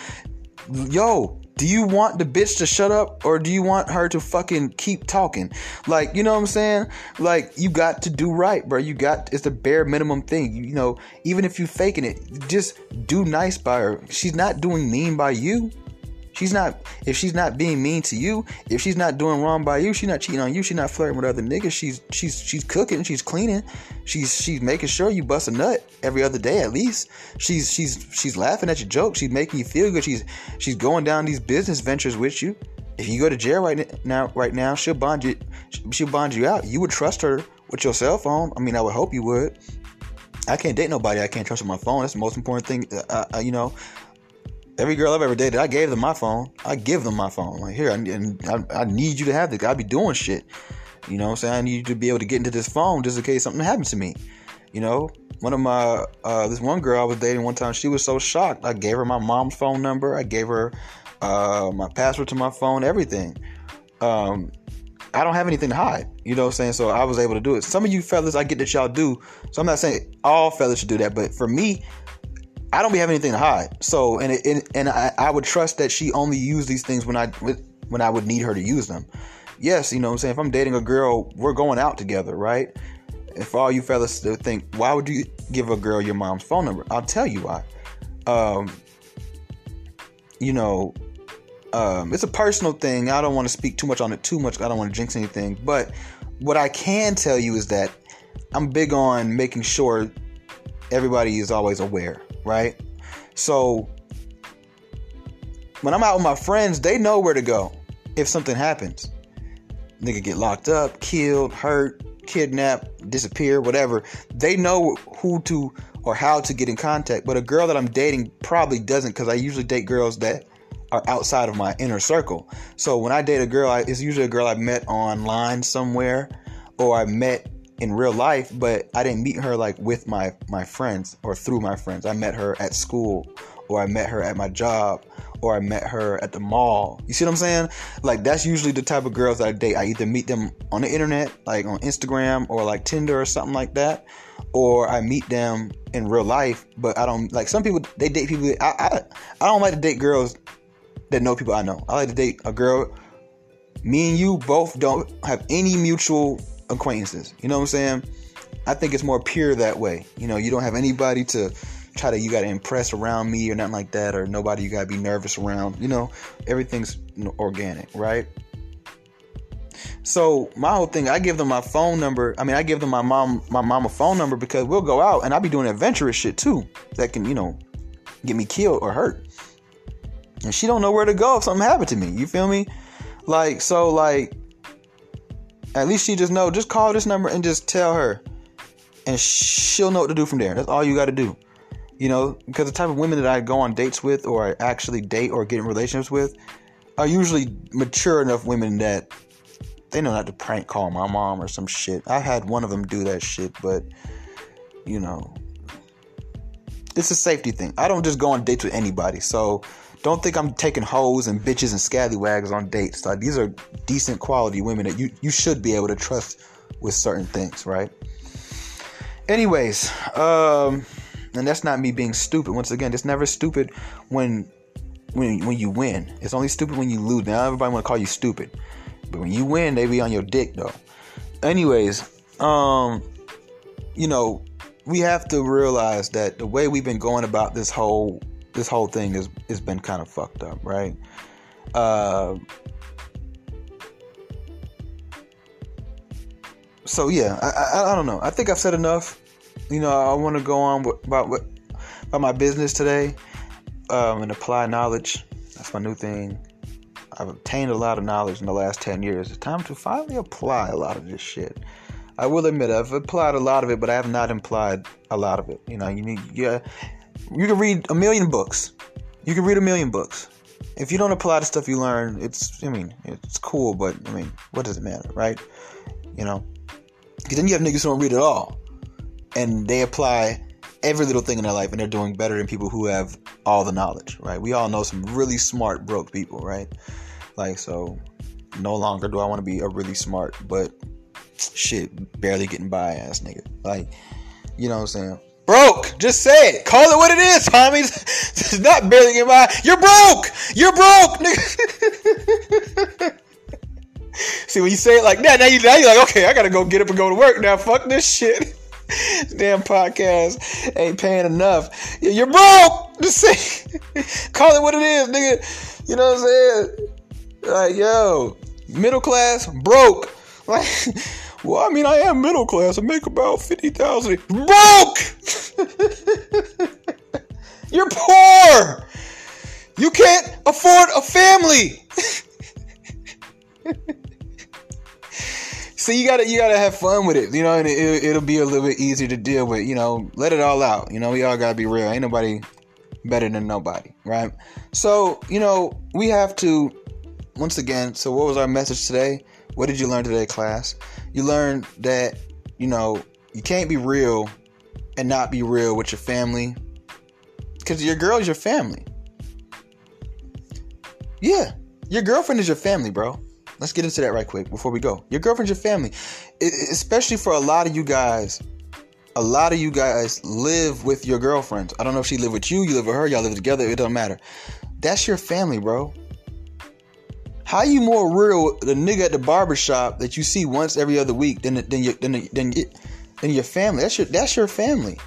yo, do you want the bitch to shut up or do you want her to fucking keep talking? Like, you know what I'm saying? Like, you got to do right, bro. You got it's the bare minimum thing. You, you know, even if you faking it, just do nice by her. She's not doing mean by you. She's not if she's not being mean to you, if she's not doing wrong by you, she's not cheating on you, she's not flirting with other niggas. She's she's she's cooking, she's cleaning, she's she's making sure you bust a nut every other day at least. She's she's she's laughing at your jokes, she's making you feel good. She's she's going down these business ventures with you. If you go to jail right now, right now, she'll bond you. She'll bond you out. You would trust her with your cell phone. I mean, I would hope you would. I can't date nobody I can't trust with my phone. That's the most important thing. Uh, uh, you know, every girl I've ever dated, I gave them my phone. I give them my phone. Like here, and I, I, need you to have this. I be doing shit. You know what I'm saying? I need you to be able to get into this phone just in case something happens to me. You know, one of my uh, this one girl I was dating one time, she was so shocked. I gave her my mom's phone number. I gave her uh, my password to my phone, everything. Um, I don't have anything to hide. You know what I'm saying? So I was able to do it. Some of you fellas, I get that y'all do. So I'm not saying all fellas should do that, but for me, I don't be having anything to hide. So and it, and, and I, I would trust that she only used these things when I when I would need her to use them. Yes, you know what I'm saying. If I'm dating a girl, we're going out together, right? If all you fellas think, why would you give a girl your mom's phone number? I'll tell you why. Um, you know, um, it's a personal thing. I don't want to speak too much on it too much. I don't want to jinx anything. But what I can tell you is that I'm big on making sure everybody is always aware right? So when I'm out with my friends, they know where to go if something happens. Nigga get locked up, killed, hurt, kidnapped, disappear, whatever. They know who to or how to get in contact. But a girl that I'm dating probably doesn't because I usually date girls that are outside of my inner circle. So when I date a girl, it's usually a girl I met online somewhere or I met in real life, but I didn't meet her like with my my friends or through my friends. I met her at school or I met her at my job or I met her at the mall. You see what I'm saying? Like that's usually the type of girls that I date. I either meet them on the internet, like on Instagram or like Tinder or something like that, or I meet them in real life. But I don't like some people. They date people. I I, I don't like to date girls that know people I know. I like to date a girl. Me and you both don't have any mutual acquaintances. You know what I'm saying? I think it's more pure that way. You know, you don't have anybody to try to you got to impress around me or nothing like that, or nobody you got to be nervous around. You know, everything's organic, right? So my whole thing, I give them my phone number. I mean, I give them my mom, my mama phone number because we'll go out and I'll be doing adventurous shit too that can, you know, get me killed or hurt. And she don't know where to go if something happened to me. You feel me? Like so, like at least she just know. Just call this number and just tell her, and she'll know what to do from there. That's all you got to do. You know, because the type of women that I go on dates with, or I actually date or get in relationships with, are usually mature enough women that they know not to prank call my mom or some shit. I had one of them do that shit, but you know, it's a safety thing. I don't just go on dates with anybody. So don't think I'm taking hoes and bitches and scallywags on dates. Like these are decent quality women that you you should be able to trust with certain things, right? Anyways, um, and that's not me being stupid. Once again, it's never stupid when when when you win. It's only stupid when you lose. Now everybody want to call you stupid, but when you win, they be on your dick though. Anyways, um, you know, we have to realize that the way we've been going about this whole this whole thing has has been kind of fucked up, right? Uh, so yeah, I, I, I don't know. I think I've said enough. You know, I want to go on about what about my business today um, and apply knowledge. That's my new thing. I've obtained a lot of knowledge in the last 10 years. It's time to finally apply a lot of this shit. I will admit I've applied a lot of it, but I have not implied a lot of it. You know, you need yeah, you can read a million books. You can read a million books. If you don't apply the stuff you learn, it's I mean, it's cool, but I mean, what does it matter, right? You know, because then you have niggas who don't read at all, and they apply every little thing in their life, and they're doing better than people who have all the knowledge, right? We all know some really smart broke people, right? Like so, no longer do I want to be a really smart, but shit, barely getting by ass nigga. Like, you know what I'm saying? Broke. Just say it. Call it what it is, homies. It's not barely getting by. You're broke. You're broke, nigga. See, when you say it like that, now, you, now you're like, okay, I gotta go get up and go to work now. Fuck this shit. Damn podcast ain't paying enough. You're broke. Just say, call it what it is, nigga. You know what I'm saying? Like, yo, middle class, broke. Like, well, I mean, I am middle class. I make about fifty thousand. Broke. You're poor. You can't afford a family. So you gotta you gotta have fun with it, you know, and it, it'll be a little bit easier to deal with. You know, let it all out. You know, we all gotta be real. Ain't nobody better than nobody, right? So you know, we have to once again. So what was our message today? What did you learn today, class? You learned that you know you can't be real and not be real with your family because your girl is your family. Yeah, your girlfriend is your family, bro. Let's get into that right quick before we go. Your girlfriend's your family, it, especially for a lot of you guys. A lot of you guys live with your girlfriends. I don't know if she live with you, you live with her, y'all live together. It doesn't matter. That's your family, bro. How you more real the nigga at the barbershop that you see once every other week than than your than, than, than your family? That's your that's your family.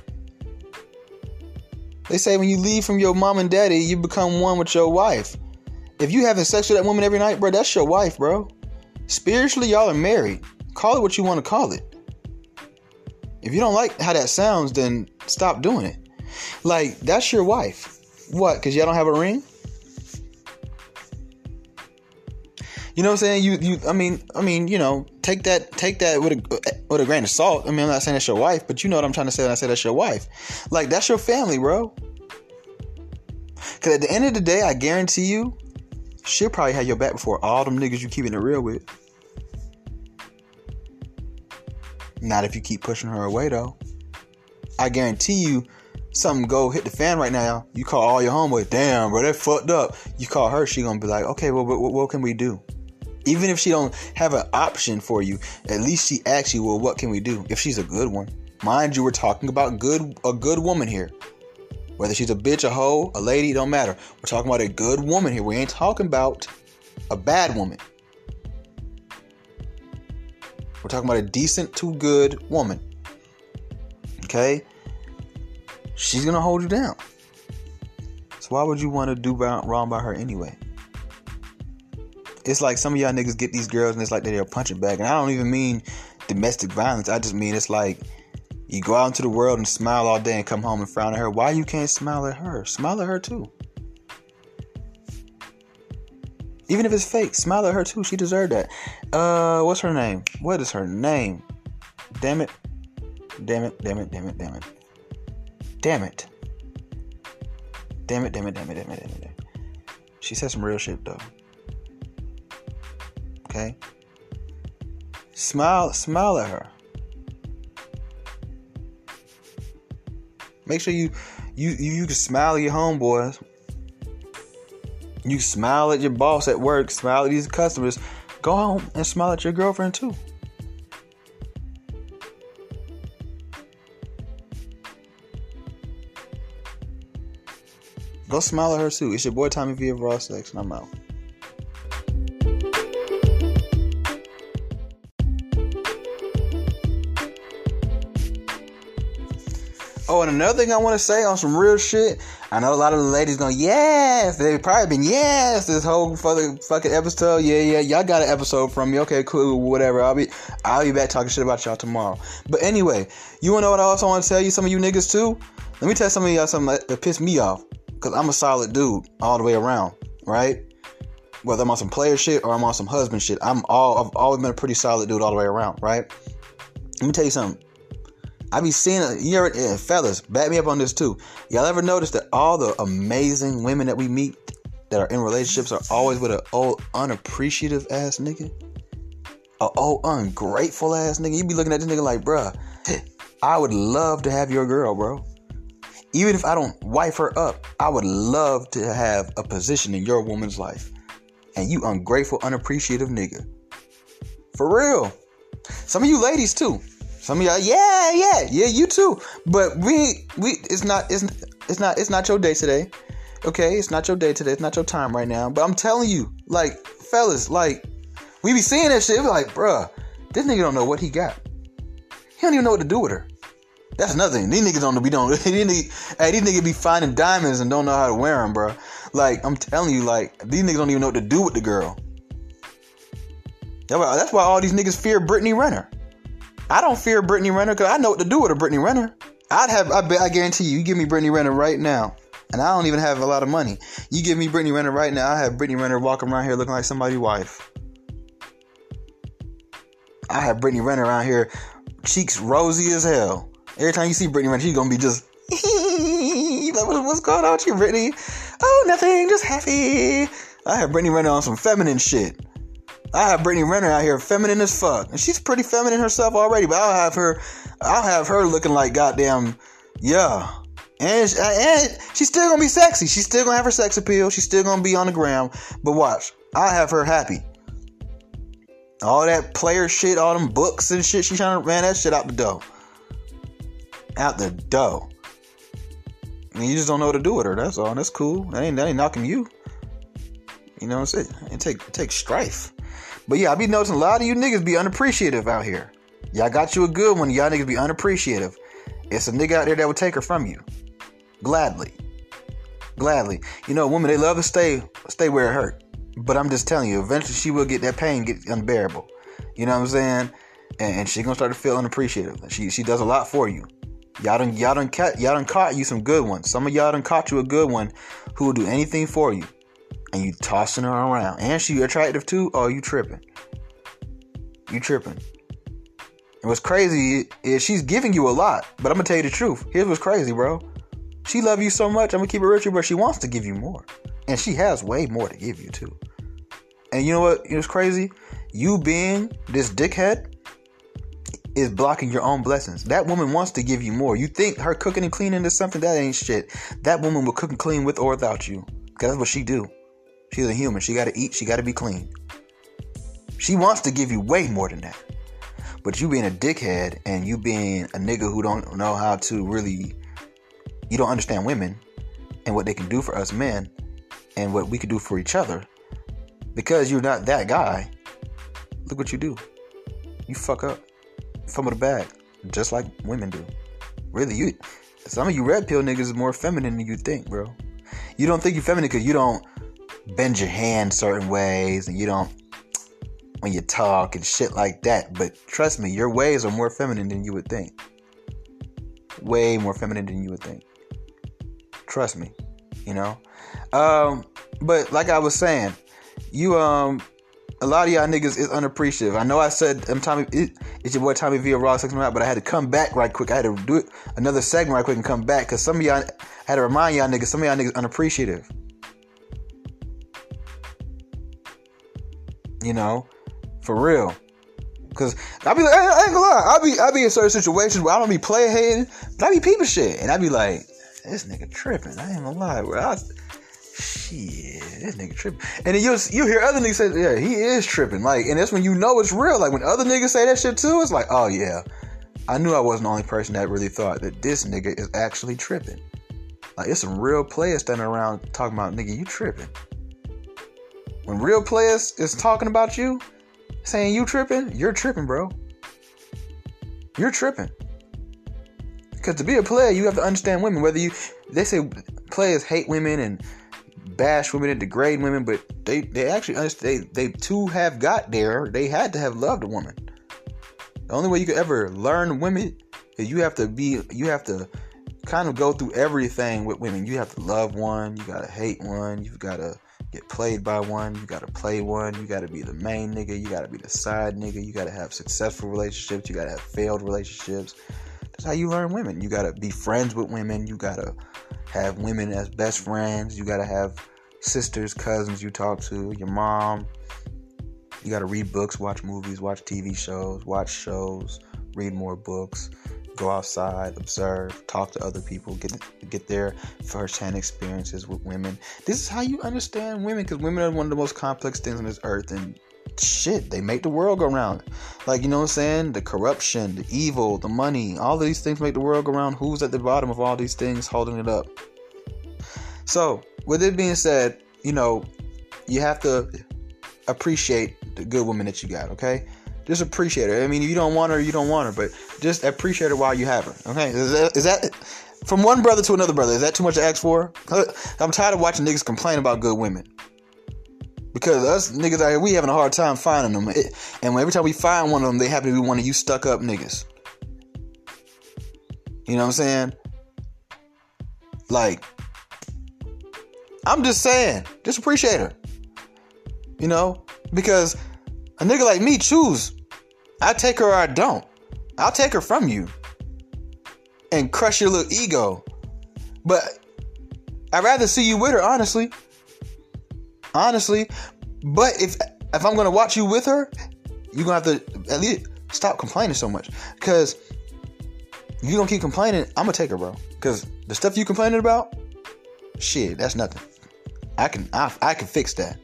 They say when you leave from your mom and daddy, you become one with your wife. If you having sex with that woman every night, bro, that's your wife, bro. Spiritually, y'all are married. Call it what you want to call it. If you don't like how that sounds, then stop doing it. Like, that's your wife. What? Because y'all don't have a ring? You know what I'm saying? You you I mean I mean, you know, take that take that with a with a grain of salt. I mean, I'm not saying that's your wife, but you know what I'm trying to say when I say that's your wife. Like that's your family, bro. Cause at the end of the day, I guarantee you, she'll probably have your back before all them niggas you keeping it real with. Not if you keep pushing her away though. I guarantee you, something go hit the fan right now. You call all your homeboys, damn, bro, that fucked up. You call her, she gonna be like, okay, well, what, what can we do? Even if she don't have an option for you, at least she asks you, well, what can we do? If she's a good one, mind you, we're talking about good a good woman here. Whether she's a bitch, a hoe, a lady, don't matter. We're talking about a good woman here. We ain't talking about a bad woman. We're talking about a decent to good woman. Okay? She's gonna hold you down. So why would you want to do wrong by her anyway? It's like some of y'all niggas get these girls and it's like they're punching bag. And I don't even mean domestic violence. I just mean it's like you go out into the world and smile all day and come home and frown at her. Why you can't smile at her? Smile at her too. Even if it's fake, smile at her too. She deserved that. Uh, what's her name? What is her name? Damn it, damn it, damn it, damn it. Damn it. Damn it, damn it, damn it, damn it, damn it. Damn it. She said some real shit though. Okay? Smile, smile at her. Make sure you you you can smile at your homeboys. You smile at your boss at work, smile at these customers. Go home and smile at your girlfriend too. Go smile at her too. It's your boy Tommy V of Raw Sex, and I'm out. Oh, and another thing I want to say on some real shit. I know a lot of the ladies going, yes. They've probably been, yes, this whole fucking, episode. Yeah, yeah, y'all got an episode from me. Okay, cool, whatever. I'll be, I'll be back talking shit about y'all tomorrow. But anyway, you wanna know what I also want to tell you? Some of you niggas too. Let me tell some of y'all something that, that pissed me off. Cause I'm a solid dude all the way around, right? Whether I'm on some player shit or I'm on some husband shit, I'm all, I've always been a pretty solid dude all the way around, right? Let me tell you something. I be seeing, you ever, yeah, fellas, back me up on this too. Y'all ever notice that all the amazing women that we meet that are in relationships are always with an old oh, unappreciative ass nigga? A old ungrateful ass nigga. You be looking at this nigga like, bruh, I would love to have your girl, bro. Even if I don't wife her up, I would love to have a position in your woman's life. And you ungrateful, unappreciative nigga. For real. Some of you ladies too. Some of y'all, yeah, yeah, yeah, you too. But we, we, it's not, it's, it's not, it's not your day today. Okay, it's not your day today. It's not your time right now. But I'm telling you, like, fellas, like, we be seeing that shit. Like, bruh, this nigga don't know what he got. He don't even know what to do with her. That's nothing. These niggas don't be don't. Hey, these niggas be finding diamonds and don't know how to wear them, bro. Like I'm telling you, like these niggas don't even know what to do with the girl. That's why all these niggas fear Brittany Renner. I don't fear Brittany Renner because I know what to do with a Brittany Renner. I'd have, I bet, I guarantee you, you give me Brittany Renner right now, and I don't even have a lot of money. You give me Brittany Renner right now, I have Brittany Renner walking around here looking like somebody's wife. I have Brittany Renner around here, cheeks rosy as hell. Every time you see Brittany Renner, she's gonna be just, what's going on with you, Brittany? Oh, nothing, just happy. I have Brittany Renner on some feminine shit. I have Brittany Renner out here feminine as fuck. And she's pretty feminine herself already, but I'll have her I'll have her looking like goddamn yeah. And, and she's still gonna be sexy. She's still gonna have her sex appeal. She's still gonna be on the ground. But watch, I'll have her happy. All that player shit, all them books and shit, she's trying to man that shit out the door. Out the door. I mean, you just don't know what to do with her. That's all. That's cool. That ain't that ain't knocking you. You know what I'm saying? It take it takes strife. But yeah, I be noticing a lot of you niggas be unappreciative out here. Y'all got you a good one. Y'all niggas be unappreciative. It's a nigga out there that would take her from you. Gladly. Gladly. You know, women, they love to stay stay where it hurt. But I'm just telling you, eventually she will get that pain get unbearable. You know what I'm saying? And, and she gonna start to feel unappreciative. She she does a lot for you. Y'all done y'all done caught y'all done caught you some good ones. Some of y'all done caught you a good one who will do anything for you and you tossing her around, and she attractive too, oh, you tripping. You tripping. And what's crazy is she's giving you a lot, but I'm gonna tell you the truth. Here's what's crazy, bro. She love you so much. I'm gonna keep it rich, but she wants to give you more, and she has way more to give you too. And you know what? It's crazy. You being this dickhead is blocking your own blessings. That woman wants to give you more. You think her cooking and cleaning is something that ain't shit. That woman will cook and clean with or without you. Cause that's what she do. She's a human. She got to eat. She got to be clean. She wants to give you way more than that. But you being a dickhead and you being a nigga who don't know how to really, you don't understand women and what they can do for us men and what we can do for each other. Because you're not that guy, look what you do. You fuck up. Fumble the bag. Just like women do. Really, you some of you red pill niggas is more feminine than you think, bro. You don't think you're feminine because you don't bend your hand certain ways and you don't when you talk and shit like that. But trust me, your ways are more feminine than you would think. Way more feminine than you would think. Trust me, you know. Um, but like I was saying, you um, a lot of y'all niggas is unappreciative. I know I said I'm Tommy. It, it's your boy Tommy V. Raw Six out, but I had to come back right quick. I had to do it another segment right quick and come back because some of y'all I had to remind y'all niggas. Some of y'all niggas unappreciative. You know, for real. Cause I be like, I ain't gonna lie, I be I be in certain situations where I don't be playing hating, but I be peeping shit, and I be like, this nigga tripping. I ain't gonna lie, bro. I, shit, this nigga tripping. And then you you hear other niggas say, yeah, he is tripping. Like, and that's when you know it's real. Like when other niggas say that shit too, it's like, oh yeah, I knew I wasn't the only person that really thought that this nigga is actually tripping. Like it's some real players standing around talking about nigga, you tripping. When real players is talking about you, saying you tripping, you're tripping, bro. You're tripping. Because to be a player, you have to understand women. Whether you, they say players hate women and bash women and degrade women, but they they actually understand. They they too have got there. They had to have loved a woman. The only way you could ever learn women is you have to be you have to kind of go through everything with women. You have to love one, you gotta hate one, you've gotta get played by one, you gotta play one, you gotta be the main nigga, you gotta be the side nigga, you gotta have successful relationships, you gotta have failed relationships. That's how you learn women. You gotta be friends with women, you gotta have women as best friends, you gotta have sisters, cousins you talk to, your mom. You gotta read books, watch movies, watch TV shows, watch shows, read more books go outside, observe, talk to other people, get get their firsthand experiences with women. This is how you understand women, because women are one of the most complex things on this earth, and shit, they make the world go round. Like you know what I'm saying? The corruption, the evil, the money, all these things make the world go round. Who's at the bottom of all these things holding it up? So, with it being said, you know, you have to appreciate the good woman that you got, okay? Just appreciate her. I mean, if you don't want her, you don't want her, but just appreciate her while you have her. Okay? Is that, is that from one brother to another brother? Is that too much to ask for? I'm tired of watching niggas complain about good women. Because us niggas out here, we having a hard time finding them. and every time we find one of them, they happen to be one of you stuck up niggas. You know what I'm saying? Like, I'm just saying, just appreciate her. You know? Because a nigga like me choose I take her or I don't. I'll take her from you and crush your little ego. But I'd rather see you with her, honestly. Honestly. But if if I'm gonna watch you with her, you're gonna have to at least stop complaining so much. Cause you don't keep complaining, I'm gonna take her, bro. Cause the stuff you complaining about, shit, that's nothing. I can I, I can fix that.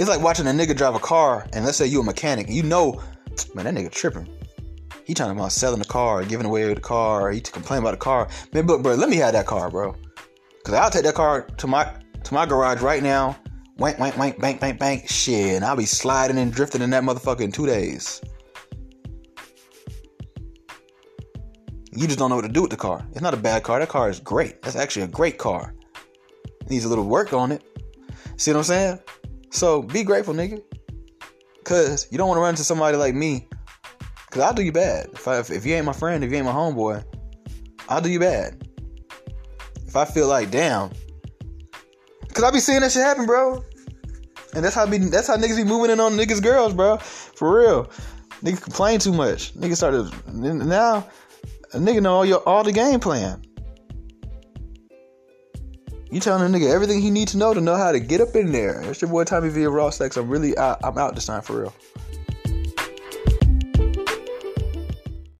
It's like watching a nigga drive a car, and let's say you a mechanic, you know, man, that nigga tripping. He trying about selling the car, giving away the car, he complain about the car. Man, but bro, let me have that car, bro. Cause I'll take that car to my to my garage right now. Wank, wank, wank, bank, bank, bank. Shit, and I'll be sliding and drifting in that motherfucker in two days. You just don't know what to do with the car. It's not a bad car. That car is great. That's actually a great car. Needs a little work on it. See what I'm saying? So be grateful, nigga. Cause you don't want to run into somebody like me. Cause I'll do you bad. If, I, if, if you ain't my friend, if you ain't my homeboy, I'll do you bad. If I feel like damn. Cause I be seeing that shit happen, bro. And that's how be that's how niggas be moving in on niggas girls, bro. For real. Niggas complain too much. Niggas started now a nigga know all your all the game plan. You telling a nigga everything he needs to know to know how to get up in there. It's your boy Tommy V Raw Sex. I'm really out, I'm out this time for real.